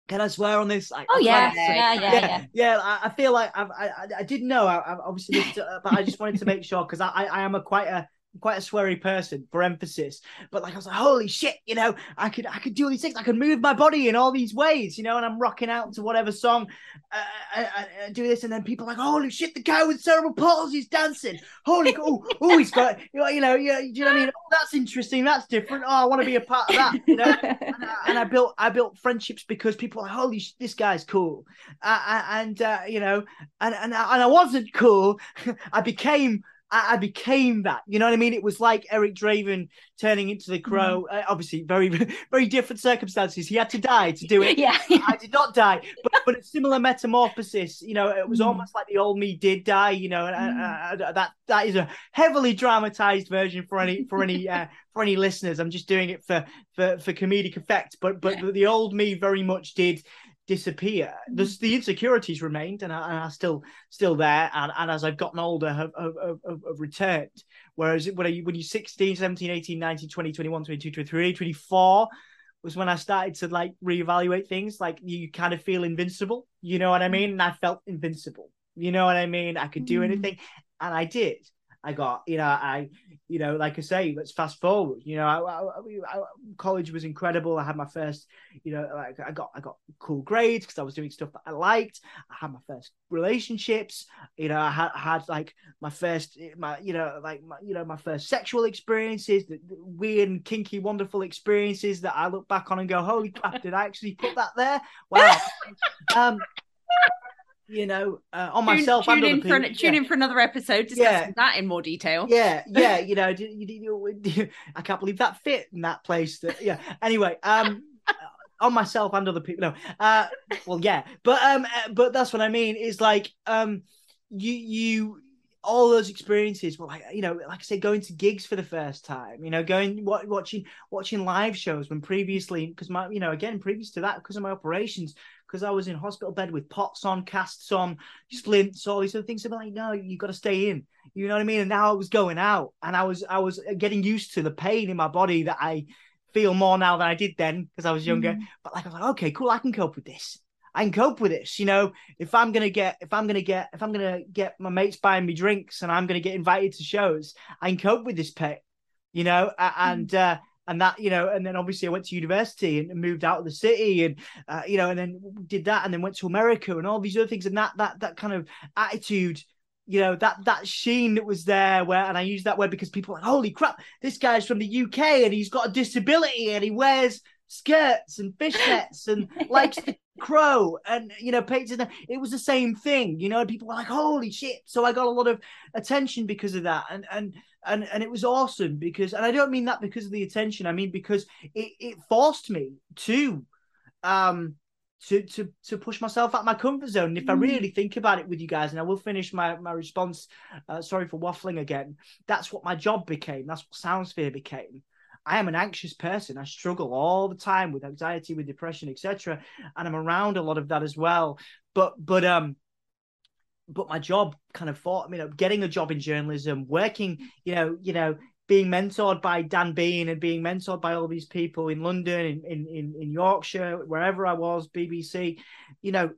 Can I swear on this? Like, oh yeah, yeah, yeah, yeah, yeah, I, feel like I've, I, I didn't know. I, I obviously, uh, but I just wanted to make sure because I, I am a quite a quite a sweary person for emphasis, but like I was like, holy shit, you know, I could I could do all these things, I could move my body in all these ways, you know, and I'm rocking out to whatever song, uh, I, I, I do this, and then people like, holy shit, the guy with cerebral palsy is dancing, holy, oh, oh, he's got, you know, you know, yeah, do you know what I mean? Oh, that's interesting, that's different. Oh, I want to be a part of that, you know. and, I, and, I, built I built friendships because people are like, holy, sh- this guy's cool, uh, and uh, you know, and and and I wasn't cool, I became I, I, became that. You know what I mean? It was like Eric Draven turning into the crow. Mm. Uh, obviously, very, very different circumstances. He had to die to do it. yeah. I did not die, but, but a similar metamorphosis. You know, it was mm. almost like the old me did die. You know, and mm. uh, that that is a heavily dramatized version for any for any uh, for any listeners. I'm just doing it for for for comedic effect. But but yeah. the old me very much did disappear. The, mm. the insecurities remained and are, are, still still there. And, and as I've gotten older, have, have, have, have returned. Whereas when, you, when you're 16, 17, 18, 19, 20, 21, 22, 23, 24 was when I started to like reevaluate things. Like you kind of feel invincible. You know what I mean? And I felt invincible. You know what I mean? I could do mm. anything. And I did. I got, you know, I, you know, like I say, let's fast forward. You know, I, I, I, college was incredible. I had my first, you know, like I got, I got cool grades because I was doing stuff that I liked. I had my first relationships. You know, I had, had like my first, my, you know, like my, you know, my first sexual experiences, the, the weird and kinky, wonderful experiences that I look back on and go, holy crap, did I actually put that there? Wow. um, you know, uh, on tune, myself. Tune, in for, an, tune yeah. in for another episode discussing yeah. that in more detail. Yeah, yeah, you know, I can't believe that fit in that place. That yeah. Anyway, um, on myself and other people. No, uh, well, yeah, but um, uh, but that's what I mean. Is like um, you you all those experiences were like you know like i say going to gigs for the first time you know going watching watching live shows when previously because my you know again previous to that because of my operations because I was in hospital bed with pots on, casts on, splints, all these other things. I'm like, no, you've got to stay in. You know what I mean? And now I was going out, and I was I was getting used to the pain in my body that I feel more now than I did then because I was younger. Mm. But like I was like, okay, cool, I can cope with this. I can cope with this. You know, if I'm gonna get, if I'm gonna get, if I'm gonna get my mates buying me drinks and I'm gonna get invited to shows, I can cope with this pay. You know, A- and uh, and that you know, and then obviously I went to university and moved out of the city, and uh, you know, and then did that, and then went to America and all these other things, and that that that kind of attitude. You know that that sheen that was there, where and I use that word because people are like, holy crap, this guy's from the UK and he's got a disability and he wears skirts and fishnets and likes the crow and you know paints it it was the same thing you know and people were like holy shit so i got a lot of attention because of that and and and and it was awesome because and i don't mean that because of the attention i mean because it, it forced me to um to to to push myself out my comfort zone and if i Mm. really think about it with you guys and i will finish my my response uh, sorry for waffling again that's what my job became that's what soundsphere became I am an anxious person. I struggle all the time with anxiety, with depression, etc. And I'm around a lot of that as well. But but um but my job kind of thought, you know, getting a job in journalism, working, you know, you know, being mentored by Dan Bean and being mentored by all these people in London, in in in, in Yorkshire, wherever I was, BBC, you know,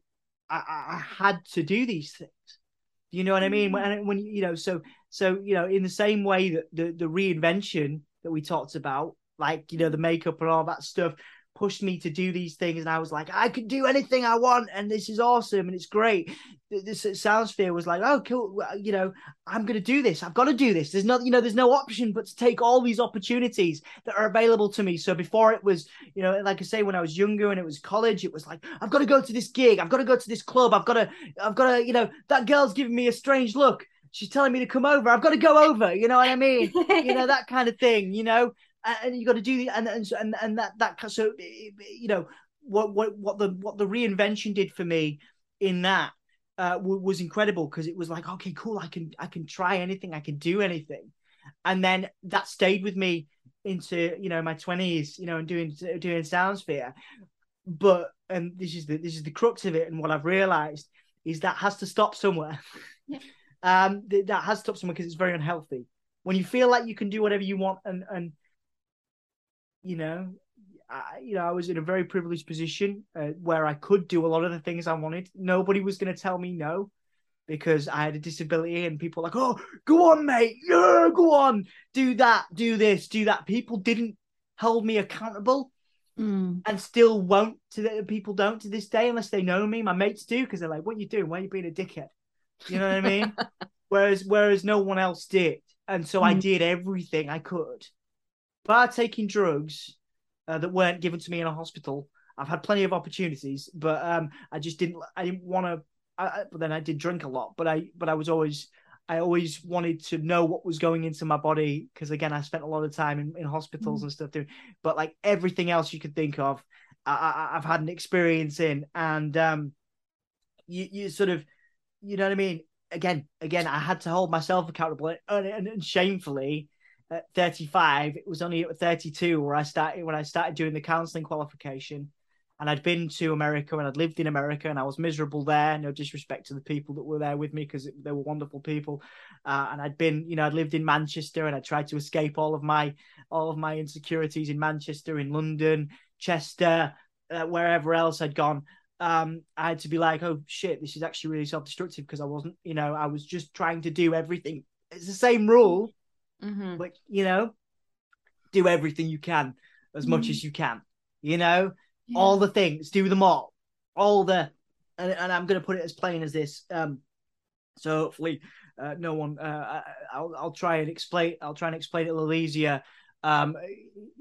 I, I had to do these things. You know what I mean? Mm. When when you know, so so you know, in the same way that the the reinvention that we talked about, like you know, the makeup and all that stuff, pushed me to do these things, and I was like, I could do anything I want, and this is awesome, and it's great. This Soundsphere was like, oh, cool, you know, I'm gonna do this. I've got to do this. There's no, you know, there's no option but to take all these opportunities that are available to me. So before it was, you know, like I say, when I was younger and it was college, it was like, I've got to go to this gig, I've got to go to this club, I've got to, I've got to, you know, that girl's giving me a strange look. She's telling me to come over. I've got to go over. You know what I mean? you know that kind of thing. You know, and you got to do the and and and and that that so you know what what what the what the reinvention did for me in that uh, was incredible because it was like okay cool I can I can try anything I can do anything. And then that stayed with me into you know my 20s you know and doing doing Soundsphere but and this is the this is the crux of it and what I've realized is that has to stop somewhere. Yeah. um that has to stop somewhere because it's very unhealthy. When you feel like you can do whatever you want and and you know, I, you know, I was in a very privileged position uh, where I could do a lot of the things I wanted. Nobody was going to tell me no because I had a disability, and people were like, "Oh, go on, mate, yeah, go on, do that, do this, do that." People didn't hold me accountable, mm. and still won't. To the, people don't to this day unless they know me. My mates do because they're like, "What you doing? Why are you being a dickhead?" You know what I mean? whereas, whereas no one else did, and so mm. I did everything I could. By taking drugs uh, that weren't given to me in a hospital, I've had plenty of opportunities, but um, I just didn't. I didn't want to. But then I did drink a lot, but I but I was always I always wanted to know what was going into my body because again I spent a lot of time in, in hospitals mm. and stuff doing. But like everything else you could think of, I, have had an experience in, and um, you you sort of, you know what I mean. Again, again, I had to hold myself accountable, and, and, and shamefully, at 35 it was only at 32 where i started when i started doing the counseling qualification. And i'd been to america and i'd lived in america and i was miserable there. No disrespect to the people that were there with me because they were wonderful people. Uh, and i'd been you know i'd lived in manchester and i tried to escape all of my all of my insecurities in manchester in london chester uh, wherever else i'd gone. Um, I had to be like, oh shit, this is actually really self-destructive because I wasn't, you know, I was just trying to do everything. It's the same rule, mm-hmm. but you know do everything you can as mm. much as you can you know yeah. all the things do them all all the and, and i'm going to put it as plain as this um so hopefully uh, no one uh, I'll, I'll try and explain i'll try and explain it a little easier um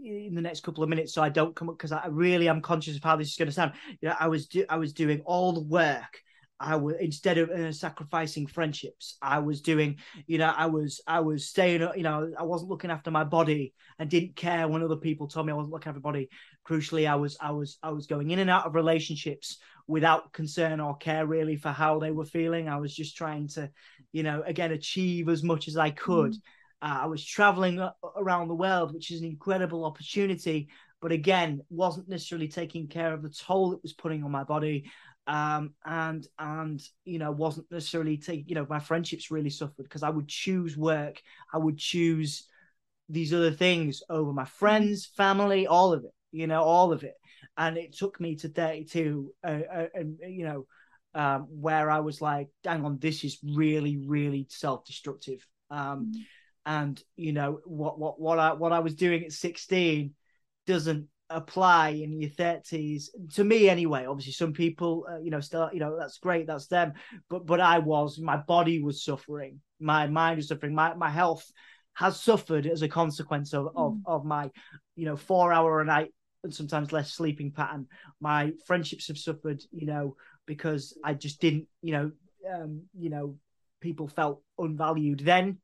in the next couple of minutes so i don't come up because i really am conscious of how this is going to sound you know i was do- i was doing all the work I was instead of uh, sacrificing friendships, I was doing, you know, I was I was staying, you know, I wasn't looking after my body and didn't care when other people told me I wasn't looking after my body. Crucially, I was I was I was going in and out of relationships without concern or care really for how they were feeling. I was just trying to, you know, again achieve as much as I could. Mm. Uh, I was traveling around the world, which is an incredible opportunity, but again, wasn't necessarily taking care of the toll it was putting on my body um, and and you know wasn't necessarily take you know my friendships really suffered because I would choose work, I would choose these other things over my friends, family, all of it, you know, all of it. And it took me to 32, uh, uh, and you know, um, where I was like, "Dang on, this is really, really self-destructive." Um, mm. And you know what, what, what I what I was doing at 16 doesn't apply in your 30s to me anyway obviously some people uh, you know still you know that's great that's them but but i was my body was suffering my mind was suffering my, my health has suffered as a consequence of, of, mm. of my, you know, four hour a night and sometimes less sleeping pattern. My friendships have suffered, you know, because I just didn't, you know, um, you know, people felt unvalued then,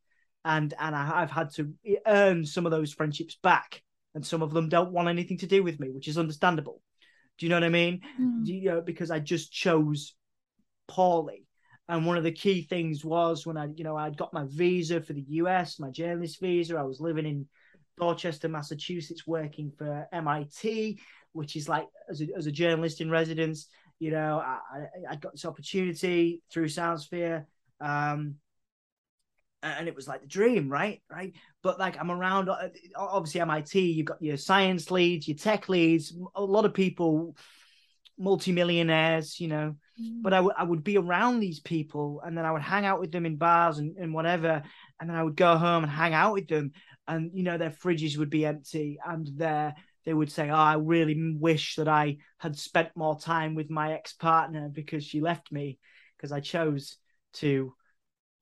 and and I, have had to earn some of those friendships back, and some of them don't want anything to do with me, which is understandable. Do you know what I mean? Mm. You know, because I just chose poorly. And one of the key things was when I, you know, I'd got my visa for the US, my journalist visa. I was living in Dorchester, Massachusetts, working for MIT, which is like as a, as a journalist in residence. You know, I, I got this opportunity through SoundSphere. Um, and it was like the dream, right? Right. But like I'm around, uh, obviously MIT. You've got your science leads, your tech leads, a lot of people, multimillionaires, you know, but I, w- I would be around these people and then I would hang out with them in bars and, and whatever. And then I would go home and hang out with them. And, you know, their fridges would be empty and their, they would say, Oh, I really wish that I had spent more time with my ex partner because she left me because I chose to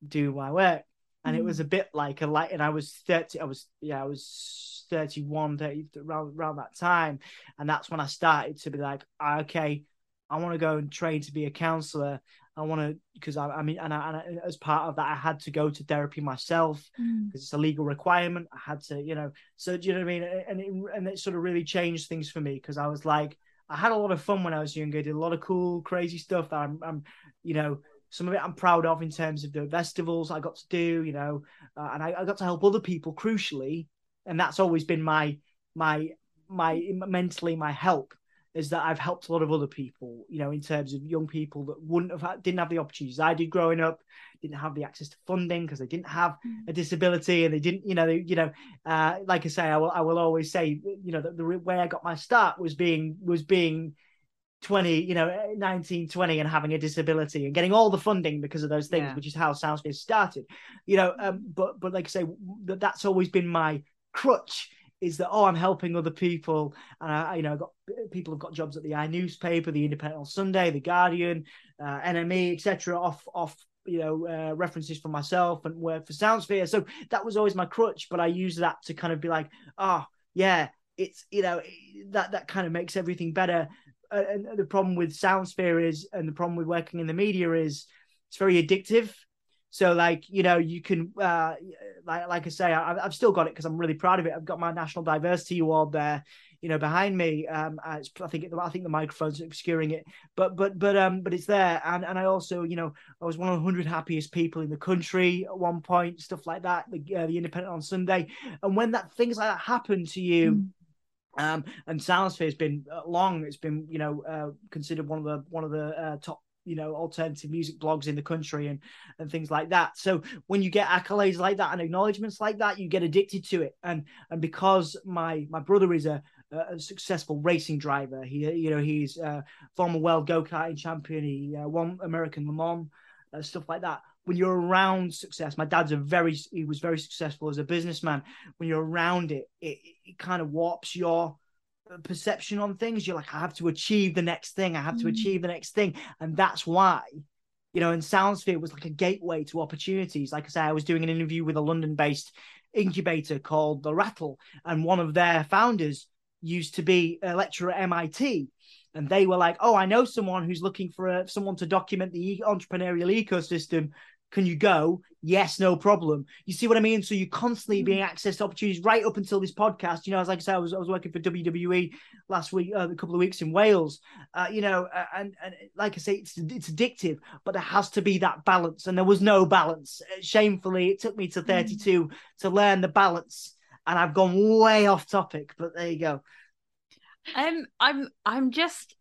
do my work. And it was mm. a bit like a light, and I was 30, I was, yeah, I was 31, 30, around, around that time. And that's when I started to be like, okay, I want to go and train to be a counselor. I want to because I, I mean, and, I, and I, as part of that, I had to go to therapy myself because mm. it's a legal requirement. I had to, you know, so do you know what I mean? And it, and it sort of really changed things for me because I was like, I had a lot of fun when I was younger. did a lot of cool, crazy stuff that I'm, I'm, you know, some of it I'm proud of in terms of the festivals I got to do, you know, uh, and I, I got to help other people crucially, and that's always been my my my mentally my help is that I've helped a lot of other people, you know, in terms of young people that wouldn't have had, didn't have the opportunities I did growing up, didn't have the access to funding because they didn't have mm. a disability and they didn't, you know, they, you know, uh, like I say, I will, I will always say, you know, that the way I got my start was being was being 20, you know, 19, 20 and having a disability and getting all the funding because of those things, yeah. which is how SoundSphere started, you know, um, but but like I say, that that's always been my crutch is that oh I'm helping other people. And I you know got people have got jobs at the i newspaper the Independent on Sunday the Guardian uh, NME etc off off you know uh, references for myself and work for Soundsphere so that was always my crutch but I use that to kind of be like oh yeah it's you know that that kind of makes everything better and the problem with Soundsphere is and the problem with working in the media is it's very addictive so like you know you can uh like like I say I, have still got it because I'm really proud of it. I've got my national diversity award there, you know, behind me. Um, I think it, I think the microphone's obscuring it, but but but um but it's there. And and I also you know I was one of the hundred happiest people in the country at one point, stuff like that. The uh, the Independent on Sunday, and when that things like that happen to you. Mm. Um, and Soundsphere has been uh, long. It's been, you know, uh, considered one of the one of the uh, top you know alternative music blogs in the country and and things like that so when you get accolades like that and acknowledgements like that you get addicted to it and and because my my brother is a a successful racing driver he you know he's a former world go-karting champion he uh, won american le mans uh, stuff like that when you're around success my dad's a very he was very successful as a businessman when you're around it it, it kind of warps your perception on things. You're like, I have to achieve the next thing. I have to mm. achieve the next thing. And that's why, you know, and Soundsphere was like a gateway to opportunities. Like I say, I was doing an interview with a London based incubator called The Rattle. And one of their founders used to be a lecturer at MIT. And they were like, oh, I know someone who's looking for a, someone to document the entrepreneurial ecosystem can you go? Yes, no problem. You see what I mean? So you're constantly being accessed to opportunities right up until this podcast. You know, as like I said, I was, I was working for WWE last week, uh, a couple of weeks in Wales. Uh, you know, and and like I say, it's it's addictive, but there has to be that balance, and there was no balance. Uh, shamefully, it took me to mm. 32 mm. to learn the balance, and I've gone way off topic. But there you go. Um, I'm I'm just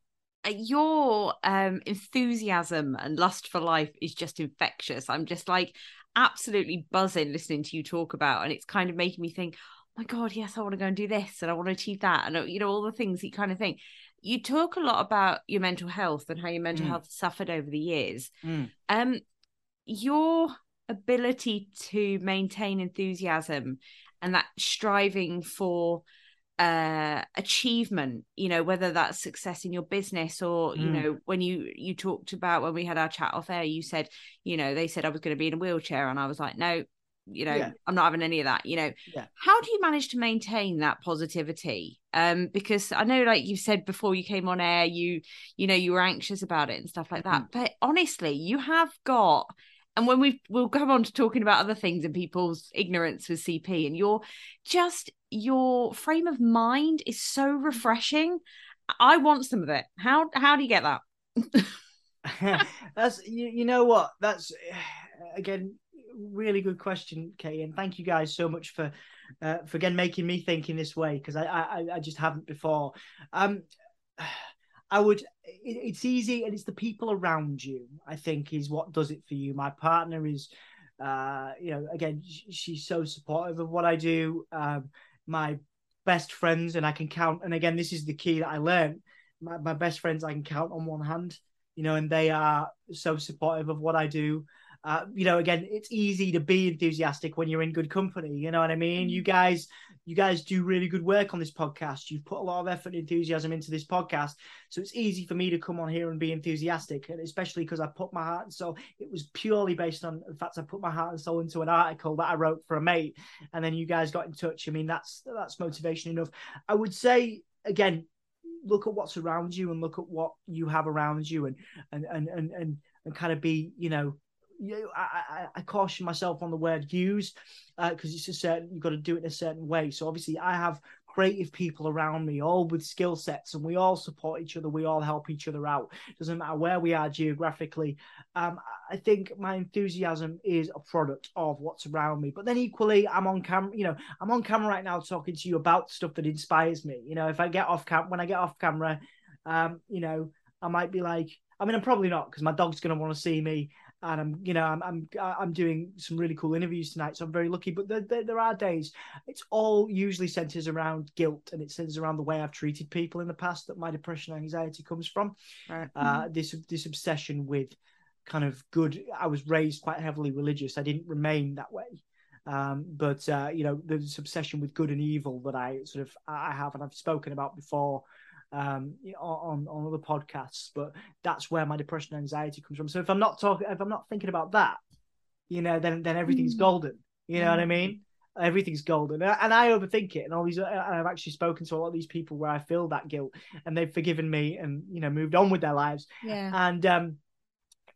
uh, your um, enthusiasm and lust for life is just infectious. I'm just like absolutely buzzing listening to you talk about, and it's kind of making me think, my God, yes, I want to go and do this and I want to achieve that. And, you know, all the things you kind of think. You talk a lot about your mental health and how your mental Mm. health suffered over the years. Mm. Um, your ability to maintain enthusiasm and that striving for uh achievement you know whether that's success in your business or you Mm. know when you you talked about when we had our chat off air you said you know they said i was going to be in a wheelchair and i was like no you know Yeah. i'm not having any of that you know Yeah. how do you manage to maintain that positivity um because i know like you said before you came on air you you know you were anxious about it and stuff like that but honestly you have got and when we we'll come on to talking about other things and people's ignorance with cp and your just your frame of mind is so refreshing. I want some of it. How how do you get that? That's you, you know what? That's again really good question kay and thank you guys so much for uh, for again making me think in this way because I, I i just haven't before. Um i would it, it's easy and it's the people around you i think is what does it for you my partner is uh you know again she's so supportive of what i do um my best friends and i can count and again this is the key that i learned my, my best friends i can count on one hand you know, and they are so supportive of what I do. Uh, you know, again, it's easy to be enthusiastic when you're in good company. You know what I mean? You guys, you guys do really good work on this podcast. You've put a lot of effort and enthusiasm into this podcast, so it's easy for me to come on here and be enthusiastic, and especially because I put my heart and soul. It was purely based on the fact I put my heart and soul into an article that I wrote for a mate, and then you guys got in touch. I mean, that's that's motivation enough. I would say again, look at what's around you and look at what you have around you and and and and and, and kind of be you know you, I, I, I caution myself on the word use because uh, it's a certain you've got to do it in a certain way. So obviously i have creative people around me all with skill sets and we all support each other we all help each other out. Doesn't matter where we are geographically. Um, i think my enthusiasm is a product of what's around me. But then equally i'm on camera you know i'm on camera right now talking to you about stuff that inspires me. You know if i get off cam when i get off camera um you know i might be like i mean i'm probably not because my dog's going to want to see me and I'm, you know, I'm, I'm, I'm doing some really cool interviews tonight, so I'm very lucky. But there, there, there, are days. It's all usually centers around guilt, and it centers around the way I've treated people in the past that my depression and anxiety comes from. Right. Uh, this, this obsession with kind of good. I was raised quite heavily religious. I didn't remain that way. Um, but uh, you know, there's this obsession with good and evil that I sort of I have, and I've spoken about before um on on other podcasts but that's where my depression and anxiety comes from. So if i'm not talking if i'm not thinking about that you know then then everything's Mm. golden. You know what i mean? Everything's golden. And I, overthink it and all these and i've actually spoken to a lot of these people where i feel that guilt and they've forgiven me and you know moved on with their lives. Yeah. And um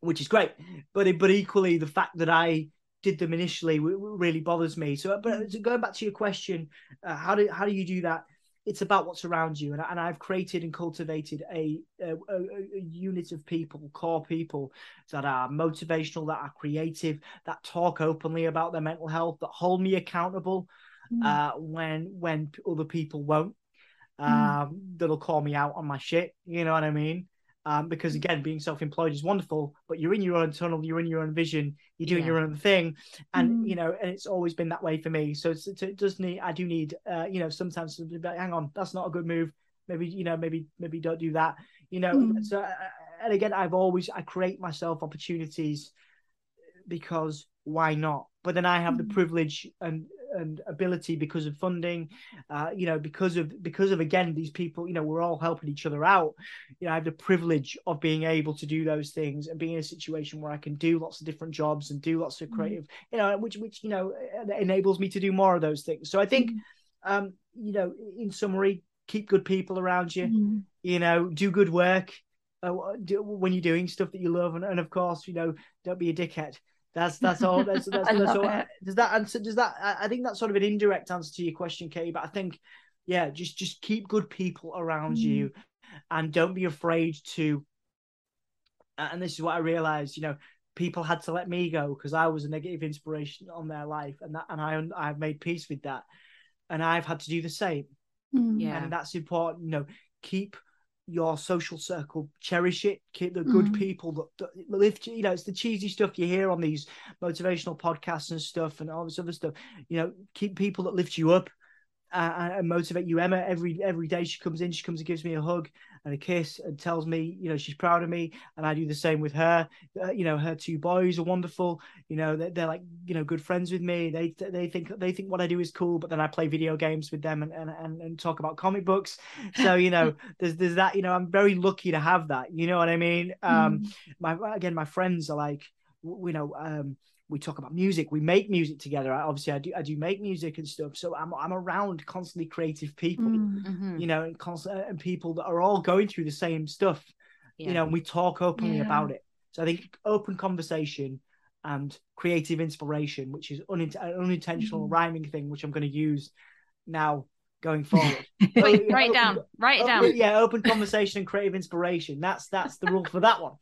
which is great but it, but equally the fact that i did them initially really bothers me. So but going back to your question uh, how do how do you do that it's about what's around you and, and i've created and cultivated a, a, a, a unit of people core people that are motivational that are creative that talk openly about their mental health that hold me accountable Mm. uh, when when other people won't um, Mm. that'll call me out on my shit you know what i mean um, because again being self-employed is wonderful but you're in your own tunnel you're in your own vision you're doing Yeah. your own thing and Mm. you know and it's always been that way for me so, it's, it does need i do need uh, you know sometimes to be like, hang on that's not a good move maybe you know maybe maybe don't do that you know Mm. so uh, and again i've always i create myself opportunities because why not but then i have the Mm. privilege and and ability because of funding uh you know because of because of again these people you know we're all helping each other out you know i have the privilege of being able to do those things and being in a situation where i can do lots of different jobs and do lots of Mm. creative you know which which you know enables me to do more of those things so i think Mm. um you know in summary keep good people around you Mm. you know do good work uh, do, when you're doing stuff that you love and, and of course you know don't be a dickhead that's that's all that's that's, I that's love all it. does that answer does that I, I think that's sort of an indirect answer to your question Katie but I think yeah just just keep good people around Mm. you and don't be afraid to and this is what I realized you know people had to let me go because I was a negative inspiration on their life and that and I I've made peace with that and I've had to do the same Mm. Yeah. and that's important. You know, keep your social circle, cherish it, keep the good Mm. people that, that lift. You know, it's the cheesy stuff you hear on these motivational podcasts and stuff, and all this other stuff. You know, keep people that lift you up. Uh, and motivate you. Emma, every every day she comes in, she comes and gives me a hug and a kiss and tells me, you know, she's proud of me, and I do the same with her. Uh, you know, her two boys are wonderful. You know, they're, they're, like you know good friends with me. They they think they think what I do is cool, but then I play video games with them and and and, and talk about comic books. So you know, there's there's that. You know, I'm very lucky to have that. You know what I mean? Um, mm. my again, my friends are like, you know, um we talk about music we make music together. Obviously i do i do make music and stuff. So i'm, I'm around constantly creative people mm, mm-hmm. you know and constant and people that are all going through the same stuff yeah. you know and we talk openly yeah. about it. So i think open conversation and creative inspiration which is unint- an unintentional mm. rhyming thing which i'm going to use now going forward. Wait, write it down write it down. yeah open conversation and creative inspiration. That's that's the rule for that one.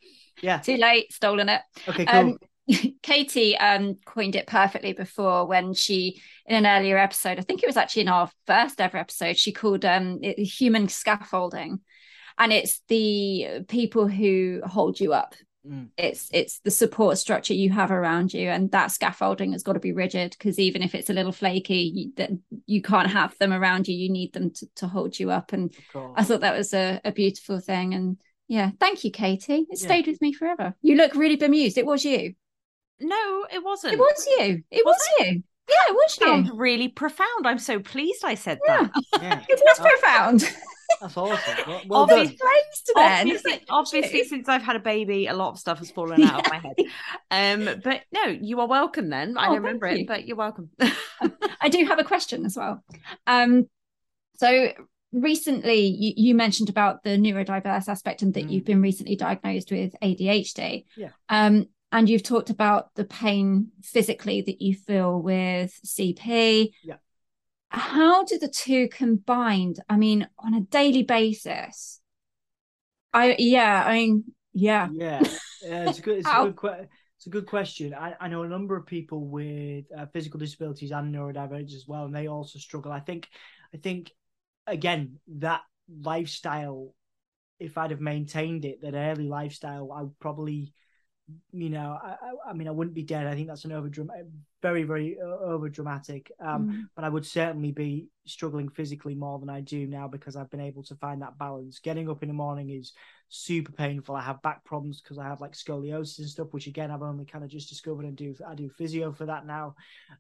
Yeah. Too late stolen it. Okay cool. Um, Katie um, coined it perfectly before when she, in an earlier episode, I think it was actually in our first ever episode, she called um, it human scaffolding, and it's the people who hold you up. Mm. It's it's the support structure you have around you, and that scaffolding has got to be rigid because even if it's a little flaky, you, that you can't have them around you. You need them to, to hold you up, and I thought that was a, a beautiful thing. And yeah, thank you, Katie. It stayed with me forever. You look really bemused. It was you. No, it wasn't. It was you. It was, was you. Yeah, it was you. Sounds really profound. I'm so pleased I said yeah. that. Yeah. it was profound. That's awesome. Well, well obviously, obviously, obviously since I've had a baby, a lot of stuff has fallen out of my head. Um, but no, you are welcome. Then I oh, don't remember you. it, but you're welcome. I do have a question as well. Um, so recently you, you, mentioned about the neurodiverse aspect and that mm. you've been recently diagnosed with ADHD. Yeah. Um, and you've talked about the pain physically that you feel with CP. Yeah. How do the two combined? I mean, on a daily basis. I yeah, I mean, yeah. Yeah, yeah it's a good, it's a good it's a good question. I, I know a number of people with uh, physical disabilities and neurodivergence as well, and they also struggle. I think, I think, again, that lifestyle, if I'd have maintained it, that early lifestyle, I would probably you know, I, I, mean, I wouldn't be dead. I think that's an over very, very uh, over dramatic. Um, mm. But I would certainly be struggling physically more than I do now because I've been able to find that balance. Getting up in the morning is super painful. I have back problems because I have like scoliosis and stuff, which again I've only kind of just discovered and do. I do physio for that now.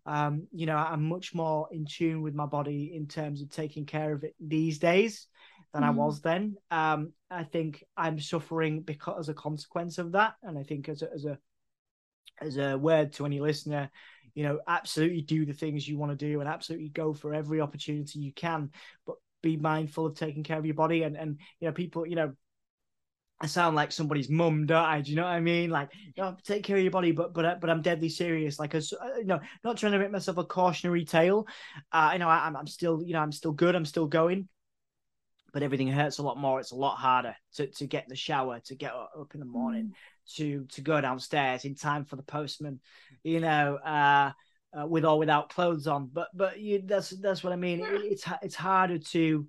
Um, you know, I'm much more in tune with my body in terms of taking care of it these days than mm. I was then. Um, I think I'm suffering because as a consequence of that, and I think as a, as a as a word to any listener, you know, absolutely do the things you want to do and absolutely go for every opportunity you can, but be mindful of taking care of your body and and you know people you know I sound like somebody's mum, don't I? Do you know what I mean? Like, you know, take care of your body, but but but I'm deadly serious. Like, as uh, you know, not trying to make myself a cautionary tale. Uh, you know, I'm I'm still, you know, I'm still good. I'm still going but everything hurts a lot more. It's a lot harder to, to get in the shower, to get up in the morning, mm. to to go downstairs in time for the postman, you know, uh, uh, with or without clothes on. But but you, that's that's what I mean. It, it's it's harder to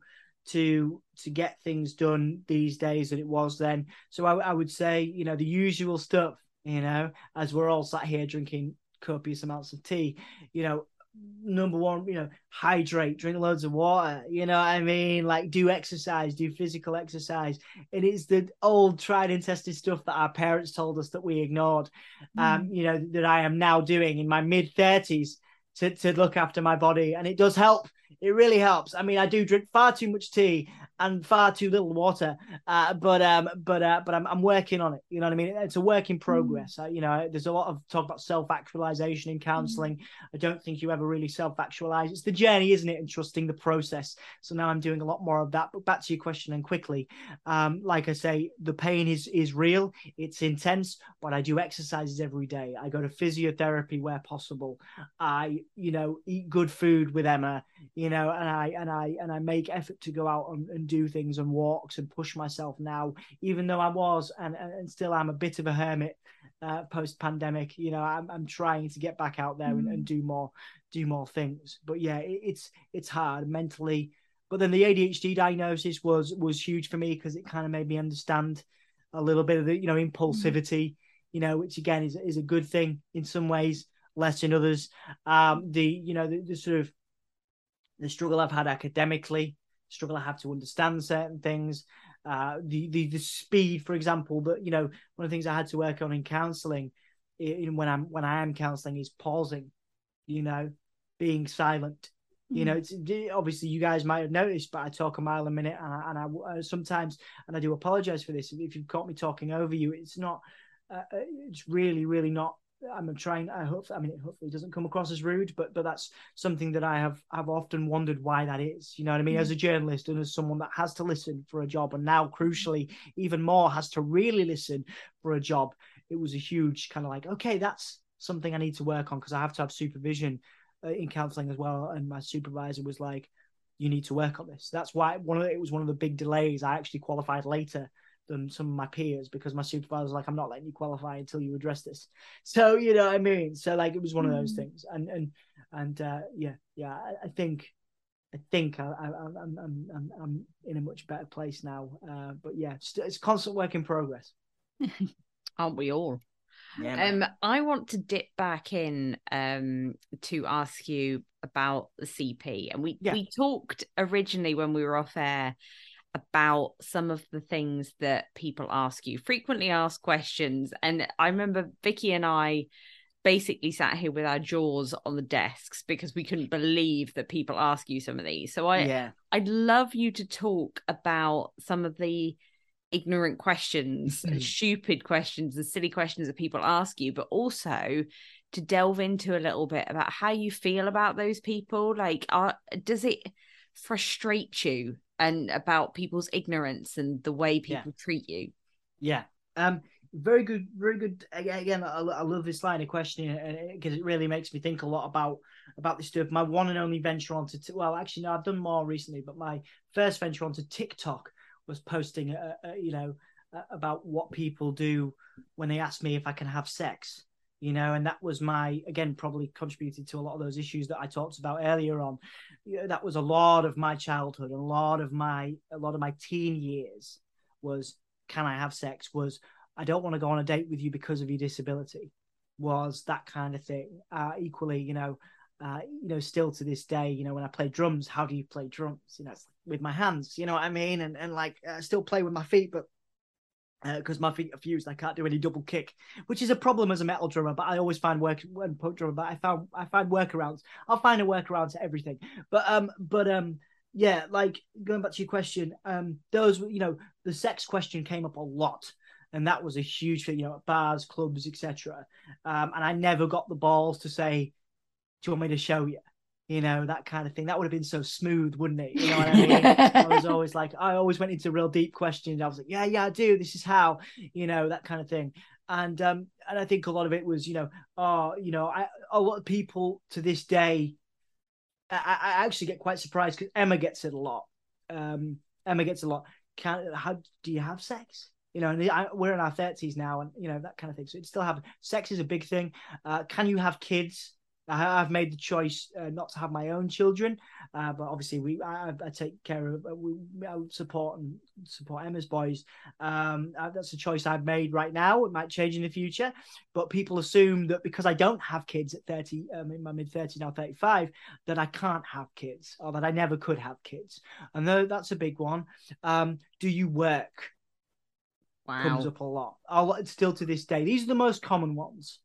to to get things done these days than it was then. So I, I would say you know the usual stuff. You know, as we're all sat here drinking copious amounts of tea, you know, number one, you know, hydrate, drink loads of water, you know what I mean? Like do exercise, do physical exercise. It is the old tried and tested stuff that our parents told us that we ignored. Um, mm. Um, you know, that I am now doing in my mid 30s to, to look after my body. And it does help. It really helps. I mean, I do drink far too much tea and far too little water. Uh, but um, but uh, but I'm I'm working on it. You know what I mean? It's a work in progress. Mm. Uh, you know, there's a lot of talk about self actualization in counseling. Mm. I don't think you ever really self actualize. It's the journey, isn't it? And trusting the process. So now I'm doing a lot more of that. But back to your question and quickly, um, like I say, the pain is is real. It's intense, but I do exercises every day. I go to physiotherapy where possible. I you know eat good food with Emma. You know, and I and I and I make effort to go out and, and do things and walks and push myself now, even though I was and, and still am a bit of a hermit uh, post pandemic. You know, I'm, I'm trying to get back out there mm. and, and, do more, do more things. But yeah, it, it's it's hard mentally. But then the ADHD diagnosis was was huge for me because it kind of made me understand a little bit of the you know impulsivity. Mm. You know, which again is is a good thing in some ways, less in others. Um, the you know the, the sort of the struggle I've had academically, struggle I have to understand certain things, uh, the the the speed, for example, that you know one of the things I had to work on in counselling, in when I'm when I am counselling is pausing, you know, being silent. You know, it's obviously you guys might have noticed, but I talk a mile a minute, and I, and I uh, sometimes, and I do apologize for this if you've caught me talking over you. It's not, uh, uh it's really, really not I'm trying. I hope. I mean, hopefully, it doesn't come across as rude, but but that's something that I have have often wondered why that is. You know what I mean? Mm-hmm. As a journalist and as someone that has to listen for a job, and now crucially, even more has to really listen for a job. It was a huge kind of like, okay, that's something I need to work on because I have to have supervision uh, in counselling as well. And my supervisor was like, "You need to work on this." That's why one of the, it was one of the big delays. I actually qualified later than some of my peers because my supervisor was like, I'm not letting you qualify until you address this. So you know what I mean? So like it was one of those mm. things. And and and uh, yeah, yeah, I, I think I think I, am I'm, I'm I'm in a much better place now. Uh, but yeah, it's, it's constant work in progress. Aren't we all? Yeah, um, I want to dip back in um to ask you about the CP, and we yeah. we talked originally when we were off air about some of the things that people ask you, frequently asked questions. And I remember Vicky and I basically sat here with our jaws on the desks because we couldn't believe that people ask you some of these. So I yeah. I'd love you to talk about some of the ignorant questions, mm-hmm. stupid questions, the silly questions that people ask you, but also to delve into a little bit about how you feel about those people. Like, are, does it frustrate you and about people's ignorance and the way people yeah. treat you. Yeah. Um. Very good. Very good. Again, I, I love this line of questioning because it really makes me think a lot about about this stuff. My one and only venture onto t- well, actually, no, I've done more recently, but my first venture onto TikTok was posting, uh, uh, you know, uh, about what people do when they ask me if I can have sex you know, and that was my again probably contributed to a lot of those issues that I talked about earlier on. that was a lot of my childhood, a lot of my a lot of my teen years was can I have sex? Was I don't want to go on a date with you because of your disability. Was that kind of thing. Uh, equally, you know, uh, you know, still to this day, you know, when I play drums, how do you play drums? You know, with my hands, you know what I mean? And and like I still play with my feet, but because uh, my feet are fused, I can't do any double kick, which is a problem as a metal drummer. But I always find work when punk drummer. But I found I find workarounds. I'll find a workaround to everything. But um, but um, yeah, like going back to your question, um, those you know the sex question came up a lot, and that was a huge thing. You know, bars, clubs, etc. Um, and I never got the balls to say, "Do you want me to show you?" You know, that kind of thing. That would have been so smooth, wouldn't it? You know what I mean? I was always like, I always went into real deep questions. I was like, yeah, yeah, I do. This is how, you know, that kind of thing. And um, and I think a lot of it was, you know, oh, you know, I, a lot of people to this day, I, I actually get quite surprised because Emma gets it a lot. Um, Emma gets a lot. Can how do you have sex? you know, and I, we're in our thirties now, and you know that kind of thing. So it still have sex is a big thing. Uh, can you have kids? I, have made the choice uh, not to have my own children, uh, but obviously we I, I take care of uh, we I support and support Emma's boys. Um, uh, that's a choice I've made right now. It might change in the future, but people assume that because I don't have kids at thirty, um, in my mid thirty now, thirty five, that I can't have kids or that I never could have kids, and though that's a big one. Um, do you work? Wow. Comes up a lot. I'll, still to this day. These are the most common ones.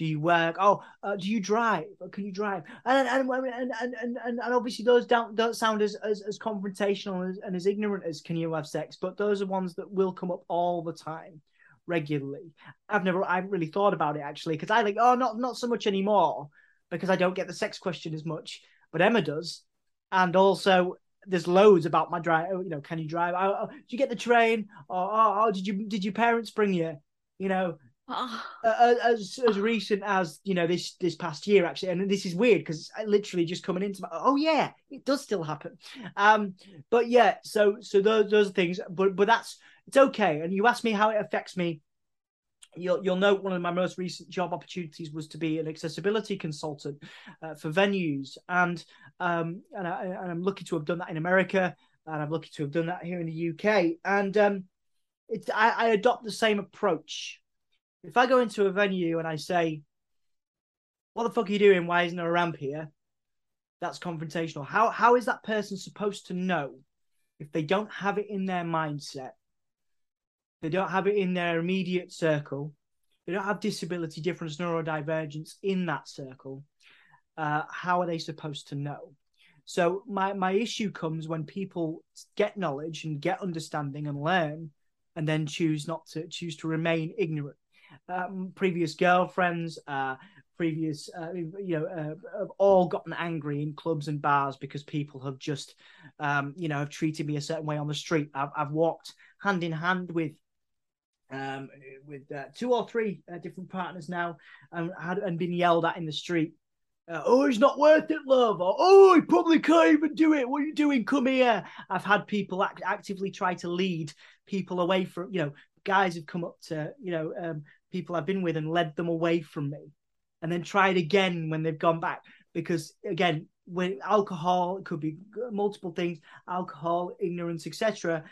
Do you work? Oh, uh, do you drive? Can you drive? And and and and and, and, obviously those don't don't sound as as, as confrontational as, and as ignorant as can you have sex, but those are ones that will come up all the time, regularly. I've never I haven't really thought about it actually because I like oh not not so much anymore because I don't get the sex question as much, but Emma does, and also there's loads about my drive. You know, can you drive? Oh, oh, did you get the train? Or oh, oh, did you did your parents bring you? You know, uh, as as recent as you know this this past year actually and this is weird because literally just coming into my oh yeah it does still happen. Um but yeah so so those those things but but that's it's okay. And you asked me how it affects me. You'll, you'll note one of my most recent job opportunities was to be an accessibility consultant uh, for venues, and um, and, I, and I'm lucky to have done that in America, and I'm lucky to have done that here in the UK. And um, it's I, I adopt the same approach if I go into a venue and I say, "What the fuck are you doing? Why isn't there a ramp here?" that's confrontational. How how is that person supposed to know if they don't have it in their mindset? They don't have it in their immediate circle. They don't have disability difference, neurodivergence in that circle. Uh, how are they supposed to know? So my my issue comes when people get knowledge and get understanding and learn, and then choose not to choose to remain ignorant. Um, previous girlfriends, uh, previous, uh, you know, uh, have all gotten angry in clubs and bars because people have just, um, you know, have treated me a certain way on the street. I've, I've walked hand in hand with um, with uh, two or three uh, different partners now and had and been yelled at in the street uh, oh, he's not worth it, love. Or, oh, he probably can't even do it. What are you doing? Come here. I've had people act- actively try to lead people away from, you know, guys have come up to, you know, um, people I've been with and led them away from me and then tried again when they've gone back. Because again, when alcohol, it could be multiple things, alcohol, ignorance, etc.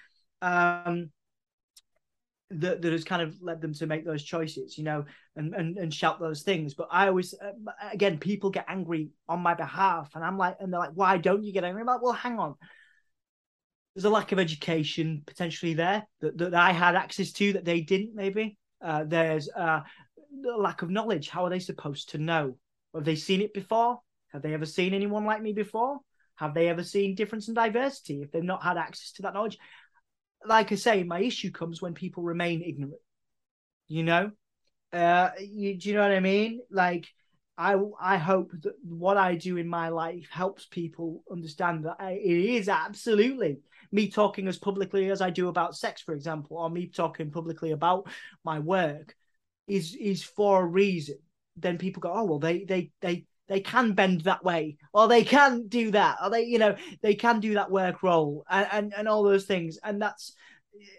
Um, that, that has kind of led them to make those choices, you know, and, and, and shout those things. But I always, uh, again, people get angry on my behalf. And I'm like, and they're like, why don't you get angry? I'm like, well, hang on. There's a lack of education potentially there that, that I had access to that they didn't, maybe. Uh, there's uh, a lack of knowledge. How are they supposed to know? Have they seen it before? Have they ever seen anyone like me before? Have they ever seen difference and diversity? If they've not had access to that knowledge, like I say, my issue comes when people remain ignorant. You know, uh, you, do you know what I mean? Like, I I hope that what I do in my life helps people understand that I, it is absolutely me talking as publicly as I do about sex, for example, or me talking publicly about my work is is for a reason. Then people go, oh well, they they they they can bend that way or they can do that or they you know they can do that work role and and, and all those things and that's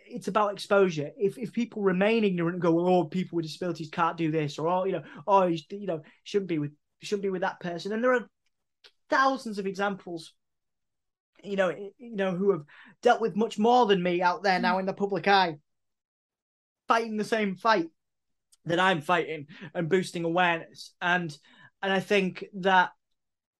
it's about exposure if if people remain ignorant and go oh people with disabilities can't do this or oh you know oh you know shouldn't be with shouldn't be with that person and there are thousands of examples you know you know who have dealt with much more than me out there now in the public eye fighting the same fight that I'm fighting and boosting awareness and and I think that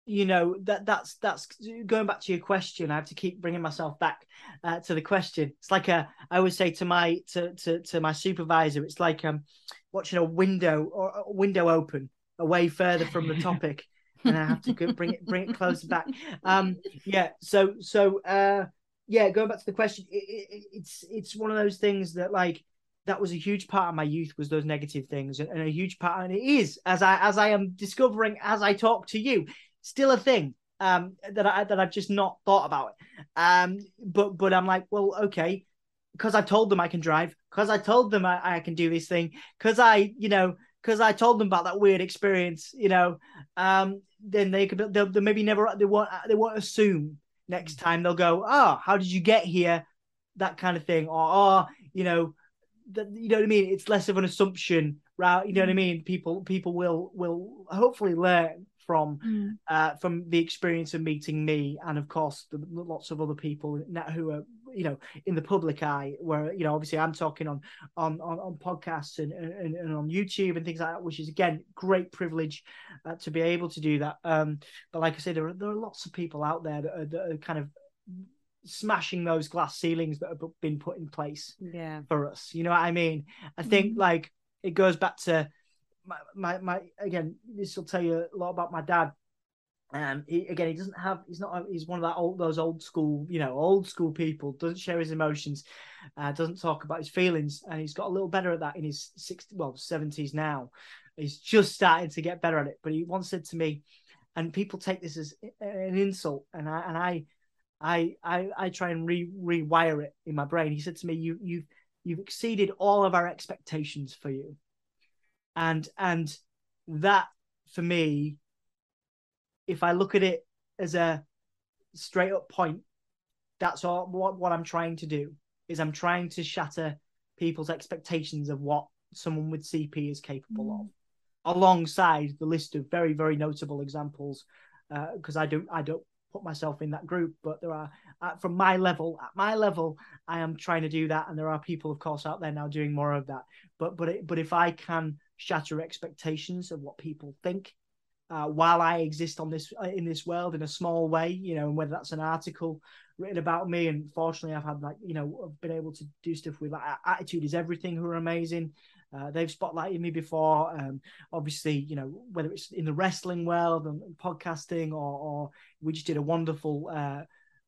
you know that that's that's going back to your question. I have to keep bringing myself back uh, to the question. It's like a I always say to my to to, to my supervisor. It's like um watching a window or a window open away further from the topic. And I have to go, bring it bring it closer back. Um, yeah. So so uh, yeah. Going back to the question, it, it, it's it's one of those things that like that was a huge part of my youth was those negative things and, and a huge part and it is as i as i am discovering as i talk to you still a thing um that i that i've just not thought about um but but i'm like well okay because i told them i can drive because i told them I, I can do this thing because i you know because i told them about that weird experience you know um then they could they'll, they'll maybe never they won't they won't assume next time they'll go oh how did you get here that kind of thing or oh you know that you know what I mean. It's less of an assumption, right? You know what I mm. mean. People people will will hopefully learn from mm. uh, from the experience of meeting me, and of course the, lots of other people who are you know in the public eye. Where you know obviously I'm talking on on on, on podcasts and, and, and on YouTube and things like that, which is again great privilege uh, to be able to do that. Um, but like I said, there are there are lots of people out there that are, that are kind of smashing those glass ceilings that have been put in place yeah for us you know what i mean i think mm-hmm. like it goes back to my, my, my again this will tell you a lot about my dad um he, again he doesn't have he's not he's one of that old those old school you know old school people doesn't share his emotions uh, doesn't talk about his feelings and he's got a little better at that in his 60 well 70s now he's just starting to get better at it but he once said to me and people take this as an insult and i and i I I I try and re rewire it in my brain. He said to me, "You you've you've exceeded all of our expectations for you," and and that for me, if I look at it as a straight up point, that's all what what I'm trying to do is I'm trying to shatter people's expectations of what someone with CP is capable mm. of, alongside the list of very very notable examples because uh, I don't I don't put myself in that group, but there are uh, from my level at my level, I am trying to do that, and there are people, of course, out there now doing more of that. But but it, but if I can shatter expectations of what people think, uh, while I exist on this uh, in this world in a small way, you know, and whether that's an article written about me. And fortunately, I've had like you know, I've been able to do stuff with like Attitude is Everything, who are amazing. Uh, they've spotlighted me before. Um, obviously, you know, whether it's in the wrestling world and podcasting, or, or we just did a wonderful uh,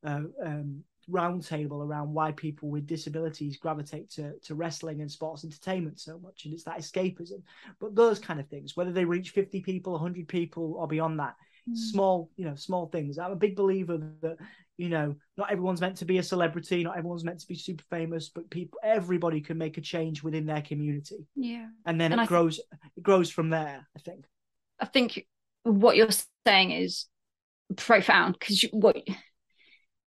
uh, um, roundtable around why people with disabilities gravitate to, to wrestling and sports entertainment so much. And it's that escapism. But those kind of things, whether they reach 50 people, 100 people, or beyond that, mm. small, you know, small things. I'm a big believer that, you know, not everyone's meant to be a celebrity, not everyone's meant to be super famous, but people, everybody can make a change within their community. Yeah. And then and it I grows, th- it grows from there, I think. I think what you're saying is profound because what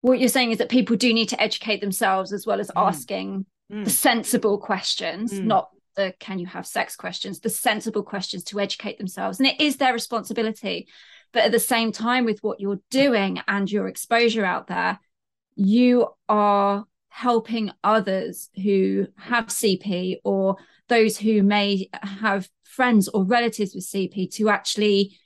what you're saying is that people do need to educate themselves as well as mm. asking mm. the sensible questions, mm. not the can you have sex questions, the sensible questions to educate themselves. And it is their responsibility. But at the same time, with what you're doing and your exposure out there, you are helping others who have CP or those who may have friends or relatives with CP to actually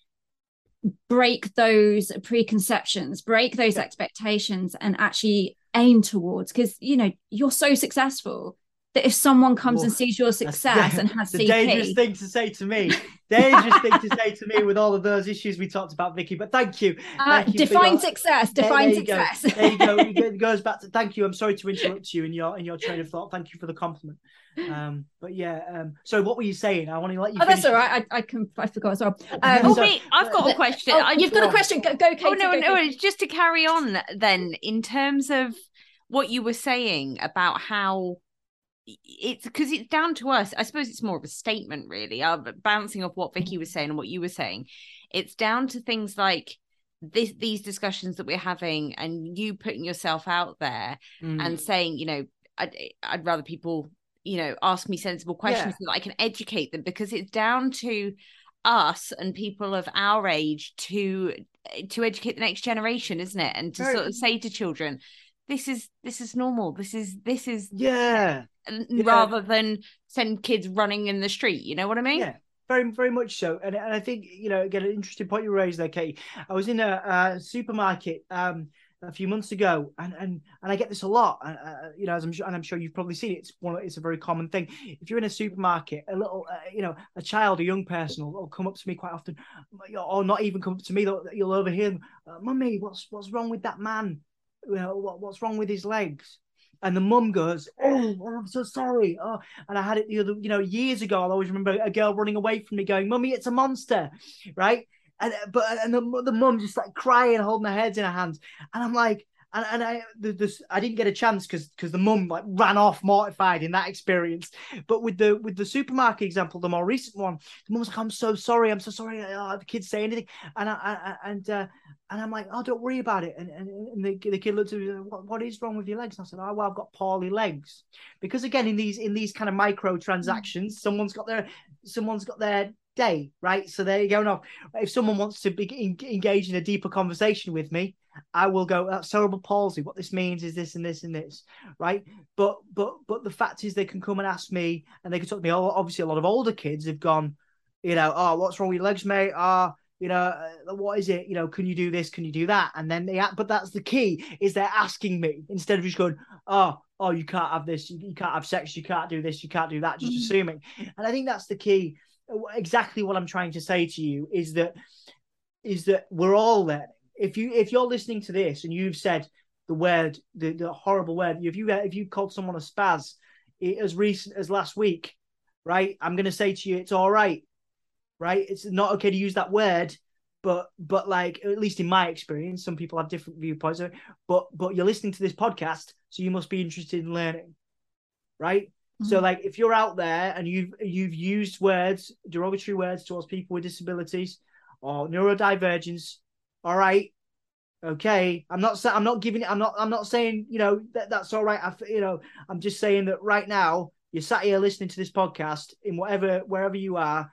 break those preconceptions, break those expectations, and actually aim towards because you know you're so successful that if someone comes well, and sees your success and has the CP, dangerous thing to say to me, dangerous thing to say to me with all of those issues we talked about, Vicky. But thank you. Uh, thank you define your... success. Define there, there success. Go. There you go. It goes back to thank you. I'm sorry to interrupt you in your in your train of thought. Thank you for the compliment. Um, but yeah. Um, so what were you saying? I want to let you. Oh, that's all right. I, I can. I forgot as well. Um, oh wait, I've got a question. Oh, you've got a question. Go, go Katie. Oh no, go, no. It's just to carry on then in terms of what you were saying about how it's because it's down to us. I suppose it's more of a statement, really. Uh, bouncing off what Vicky was saying and what you were saying, it's down to things like this, these discussions that we're having, and you putting yourself out there mm. and saying, you know, I'd, I'd rather people, you know, ask me sensible questions yeah. so that I can educate them because it's down to us and people of our age to to educate the next generation, isn't it? And to Very... sort of say to children, this is this is normal. This is this is yeah rather than send kids running in the street. You know what I mean? Yeah. Very, very much so, and and I think you know, again, an interesting point you raised there, Kate. I was in a, a supermarket um, a few months ago, and and and I get this a lot. Uh, uh, you know, as I'm sure, and I'm sure you've probably seen it. It's one. It's a very common thing. If you're in a supermarket, a little, uh, you know, a child, a young person will, will, come up to me quite often, or not even come up to me. You'll overhear them, "Mummy, what's what's wrong with that man? You know, what, what's wrong with his legs?" And the mum goes, oh, "Oh, I'm so sorry." Oh, and I had it the other, you know, years ago. I always remember a girl running away from me, going, "Mummy, it's a monster," right? And but and the the mum just like crying, holding her head in her hands, and I'm like, and, and I this I didn't get a chance because because the mum like ran off mortified in that experience. But with the with the supermarket example, the more recent one, the mum was like, "I'm so sorry, I'm so sorry." Oh, the kids say anything, and I, I and uh, and I'm like, oh, don't worry about it. And, and, and the, the kid looked at me, what, what is wrong with your legs? And I said, oh, well, I've got poorly legs. Because again, in these in these kind of micro transactions, mm. someone's got their someone's got their day, right? So there you go. Now, if someone wants to be engaged in a deeper conversation with me, I will go, that's cerebral palsy. What this means is this and this and this, right? But but but the fact is, they can come and ask me, and they can talk to me. Obviously, a lot of older kids have gone, you know, oh, what's wrong with your legs, mate? Ah. Oh, you know uh, what is it you know can you do this can you do that and then they but that's the key is they're asking me instead of just going oh oh you can't have this you, you can't have sex you can't do this you can't do that just mm-hmm. assuming and i think that's the key exactly what i'm trying to say to you is that is that we're all learning if you if you're listening to this and you've said the word the, the horrible word if you if you called someone a spaz as recent as last week right i'm going to say to you it's all right right? It's not okay to use that word, but but like at least in my experience, some people have different viewpoints. But but you're listening to this podcast, so you must be interested in learning, right? Mm-hmm. So like if you're out there and you've you've used words, derogatory words towards people with disabilities or neurodivergence, all right, okay. I'm not I'm not giving I'm not I'm not saying you know that that's all right. I you know I'm just saying that right now you're sat here listening to this podcast in whatever wherever you are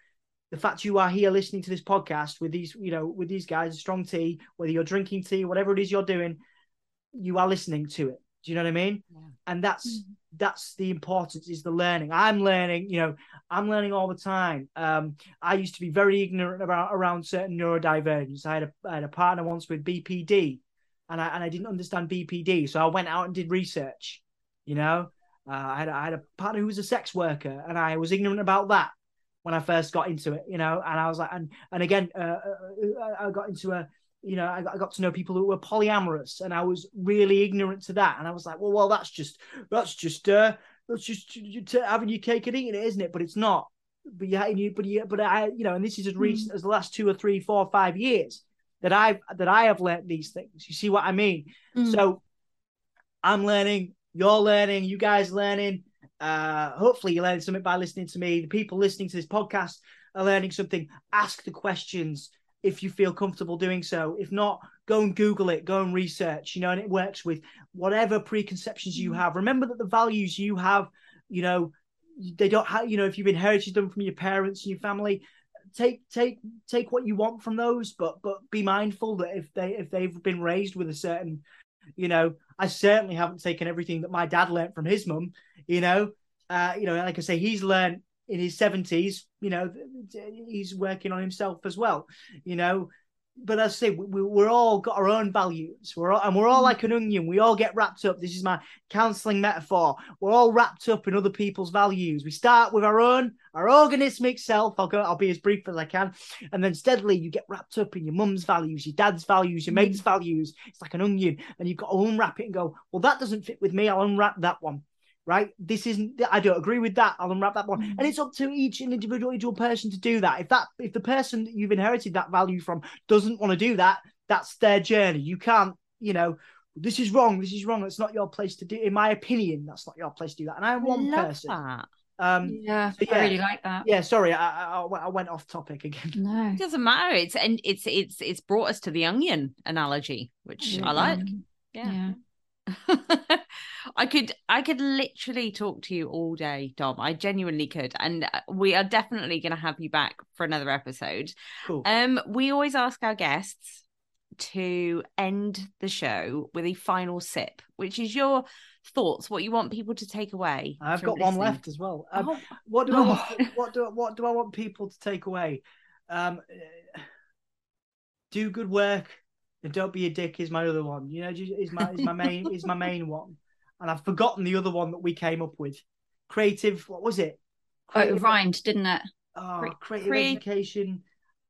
the fact you are here listening to this podcast with these, you know, with these guys, strong tea, whether you're drinking tea, whatever it is you're doing, you are listening to it. Do you know what I mean? Yeah. And that's Mm. that's the importance is the learning. I'm learning, you know, I'm learning all the time. Um, I used to be very ignorant about around certain neurodivergence. I had a I had a partner once with BPD, and I and I didn't understand BPD, so I went out and did research. You know, uh, I had I had a partner who was a sex worker, and I was ignorant about that when I first got into it. You know, and I was like, and and again, uh, uh, I got into a you know, I got, I got to know people who were polyamorous, and I was really ignorant to that. And I was like, well, well, that's just that's just uh, that's just having your cake and eating it, isn't it? But it's not. But yeah, you, but yeah, but I, you know, and this is as recent Mm. as the last two or three, four, five years that I've that I have learnt these things. You see what I mean? Mm. So I'm learning, you're learning, you guys learning. Uh, hopefully, you learned something by listening to me. The people listening to this podcast are learning something. Ask the questions if you feel comfortable doing so. If not, go and Google it, go and research, you know, and it works with whatever preconceptions you Mm. have. Remember that the values you have, you know, they don't have, you know, if you've inherited them from your parents and your family, take take take what you want from those, but but be mindful that if they if they've been raised with a certain, you know, I certainly haven't taken everything that my dad learned from his mum, you know. Uh, you know, like I say, he's learned in his 70s, you know, he's working on himself as well, you know. But as I say, we, we're all got our own values. We're all, and we're all mm-hmm. like an onion. We all get wrapped up. This is my counseling metaphor. We're all wrapped up in other people's values. We start with our own, our organismic self. I'll go. I'll be as brief as I can, and then steadily you get wrapped up in your mum's values, your dad's values, your mm-hmm. mate's values. It's like an onion, and you've got to unwrap it and go. Well, that doesn't fit with me. I'll unwrap that one right? This isn't. I don't agree with that. I'll unwrap that one, Mm. and it's up to each individual individual person to do that. If that if the person that you've inherited that value from doesn't want to do that, that's their journey. You can't, you know. This is wrong. This is wrong. It's not your place to do. In my opinion, that's not your place to do that. And I'm one Love person. that. Um, yeah, so yeah. I really like that. yeah. Sorry, I, I, I went off topic again. No. It doesn't matter. It's and it's it's it's brought us to the onion analogy, which I like. Yeah. I could I could literally talk to you all day, Dom. I genuinely could. And uh, we are definitely going to have you back for another episode. Cool. Um we always ask our guests to end the show with a final sip, which is your thoughts, what you want people to take away. I've got one left as well. Um, Oh, what do I want, what do what do I want people to take away? Um, uh, do good work and don't be a dick is my other one. You know, is my is my main is my main one, and I've forgotten the other one that we came up with. Creative, what was it? Oh, it Creative, rhymed, didn't it? oh, Cre- creative crea- education.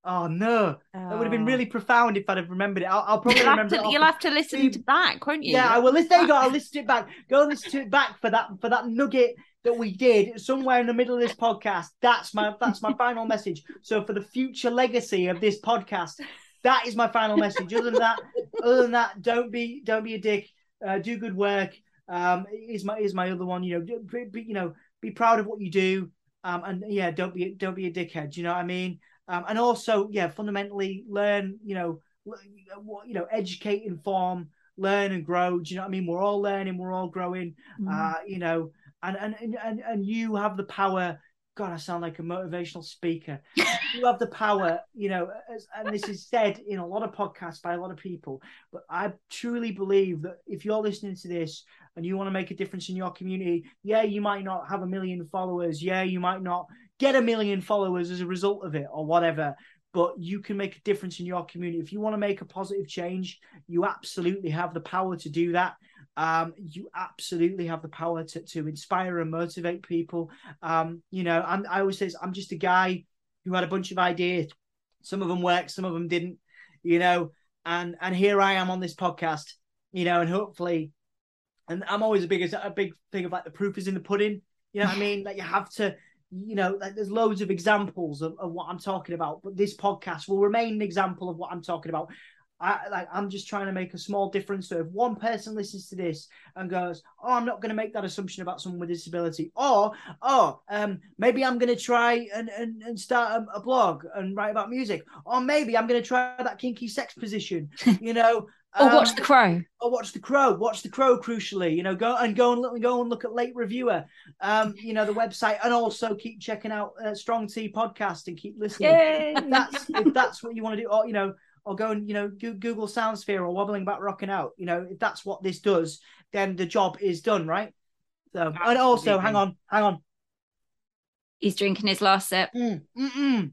Oh no, that would have been oh. really profound if I'd have remembered it. I'll, I'll probably You'll have, remember. to, it you'll have to listen to back, won't you? yeah, I will. Listen, there you go. I'll listen to it back. Go and listen to it back for that for that nugget that we did somewhere in the middle of this podcast. That's my that's my final message. So for the future legacy of this podcast, that is my final message. Other than that, other than that, don't be don't be a dick. Uh, do good work. Um, is my is my other one. You know, be, be- you know, be proud of what you do. Um, and yeah, don't be don't be a dickhead. Do you know what I mean? Um, and also, yeah, fundamentally learn. You know, what you know, educate, inform, learn, and grow. Do you know what I mean? We're all learning. We're all growing Mm. uh, you know, and and and and you have the power. God, I sound like a motivational speaker. you have the power, you know, as, and this is said in a lot of podcasts by a lot of people. But I truly believe that if you're listening to this and you want to make a difference in your community, yeah, you might not have a million followers. Yeah, you might not get a million followers as a result of it or whatever. But you can make a difference in your community. If you want to make a positive change, you absolutely have the power to do that um, you absolutely have the power to, to inspire and motivate people. Um, you know, I'm, I always say I'm just a guy who had a bunch of ideas. Some of them worked, some of them didn't. You know, and and here I am on this podcast. You know, and hopefully, and I'm always a big a big thing of like the proof is in the pudding. You know what I mean? Like you have to. You know, like there's loads of examples of, of what I'm talking about, but this podcast will remain an example of what I'm talking about. I like I'm just trying to make a small difference. So if one person listens to this and goes, "Oh, I'm not going to make that assumption about someone with a disability," or "Oh, um, maybe I'm going to try and, and and start a, a blog and write about music," or maybe I'm going to try that kinky sex position, you know, or watch um, The Crow. or watch the crow watch the crow crucially you know go and go and look go and look at late reviewer um you know the website and also keep checking out uh, Strong Tea podcast and keep listening Yay! if that's if that's what you want to do or you know or go and you know Google Soundsphere or wobbling about rocking out. You know, if that's what this does, then the job is done, right? So, and also, hang on, hang on. He's drinking his last sip. Mm.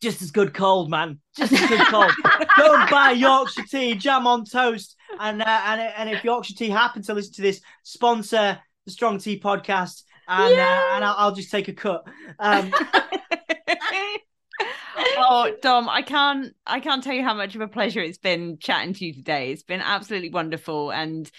Just as good cold, man. Just as good cold. Go and buy Yorkshire tea, jam on toast, and uh, and and if Yorkshire tea happen to listen to this, sponsor the Strong Tea podcast, and uh, and I'll, I'll, just take a cut. Um, oh, Dom, I can't I can't tell you how much of a pleasure it's been chatting to you today. It's been absolutely wonderful and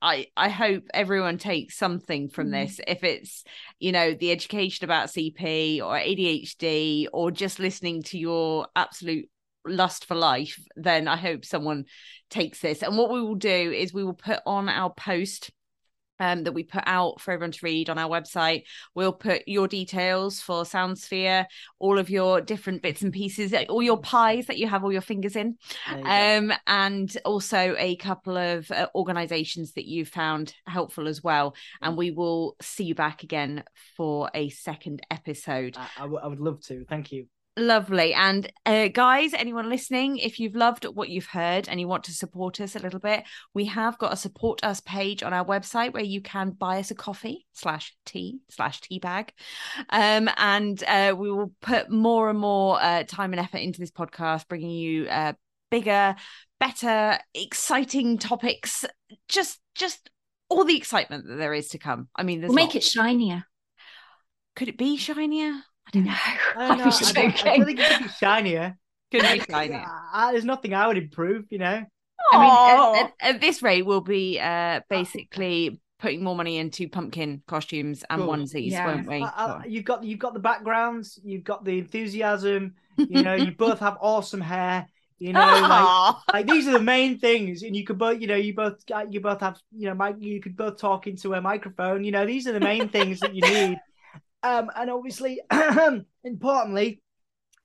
I I hope everyone takes something from mm. this. If it's, you know, the education about CP or ADHD or just listening to your absolute lust for life, then I hope someone takes this. And what we will do is we will put on our post um, that we put out for everyone to read on our website. We'll put your details for Soundsphere, all of your different bits and pieces, all your pies that you have all your fingers in, you um, and also a couple of uh, organizations that you found helpful as well. And we will see you back again for a second episode. I, I, w- I would love to. Thank you. Lovely. And uh, guys, anyone listening, if you've loved what you've heard and you want to support us a little bit, we have got a support us page on our website where you can buy us a coffee slash tea slash tea bag. Um, and uh, we will put more and more uh, time and effort into this podcast, bringing you uh, bigger, better, exciting topics. Just, just all the excitement that there is to come. I mean, we'll make it shinier. Could it be shinier? I. I, don't know. Was joking. I, I, think it could be shinier. Could be shinier. Ah, ah, there's nothing I would improve, you know. I mean, at, at, at, this rate, we'll be uh, basically putting more money into pumpkin costumes and cool. onesies, yeah. won't we? Uh, uh, you've got you've got the backgrounds, you've got the enthusiasm. You know, you both have awesome hair. You know, like, like these are the main things, and you could both, you know, you both, uh, you both have, you know, Mike, you could both talk into a microphone. You know, these are the main things that you need. Um, and obviously, importantly,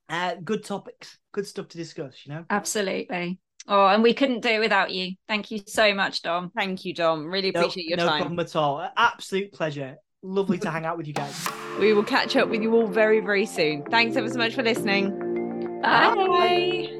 uh, good topics, good stuff to discuss, you know? Absolutely. Oh, and we couldn't do it without you. Thank you so much, Dom. Thank you, Dom. Really appreciate no, your no time. No problem at all. Absolute pleasure. Lovely to hang out with you guys. We will catch up with you all very, very soon. Thanks ever so much for listening. Bye. Bye.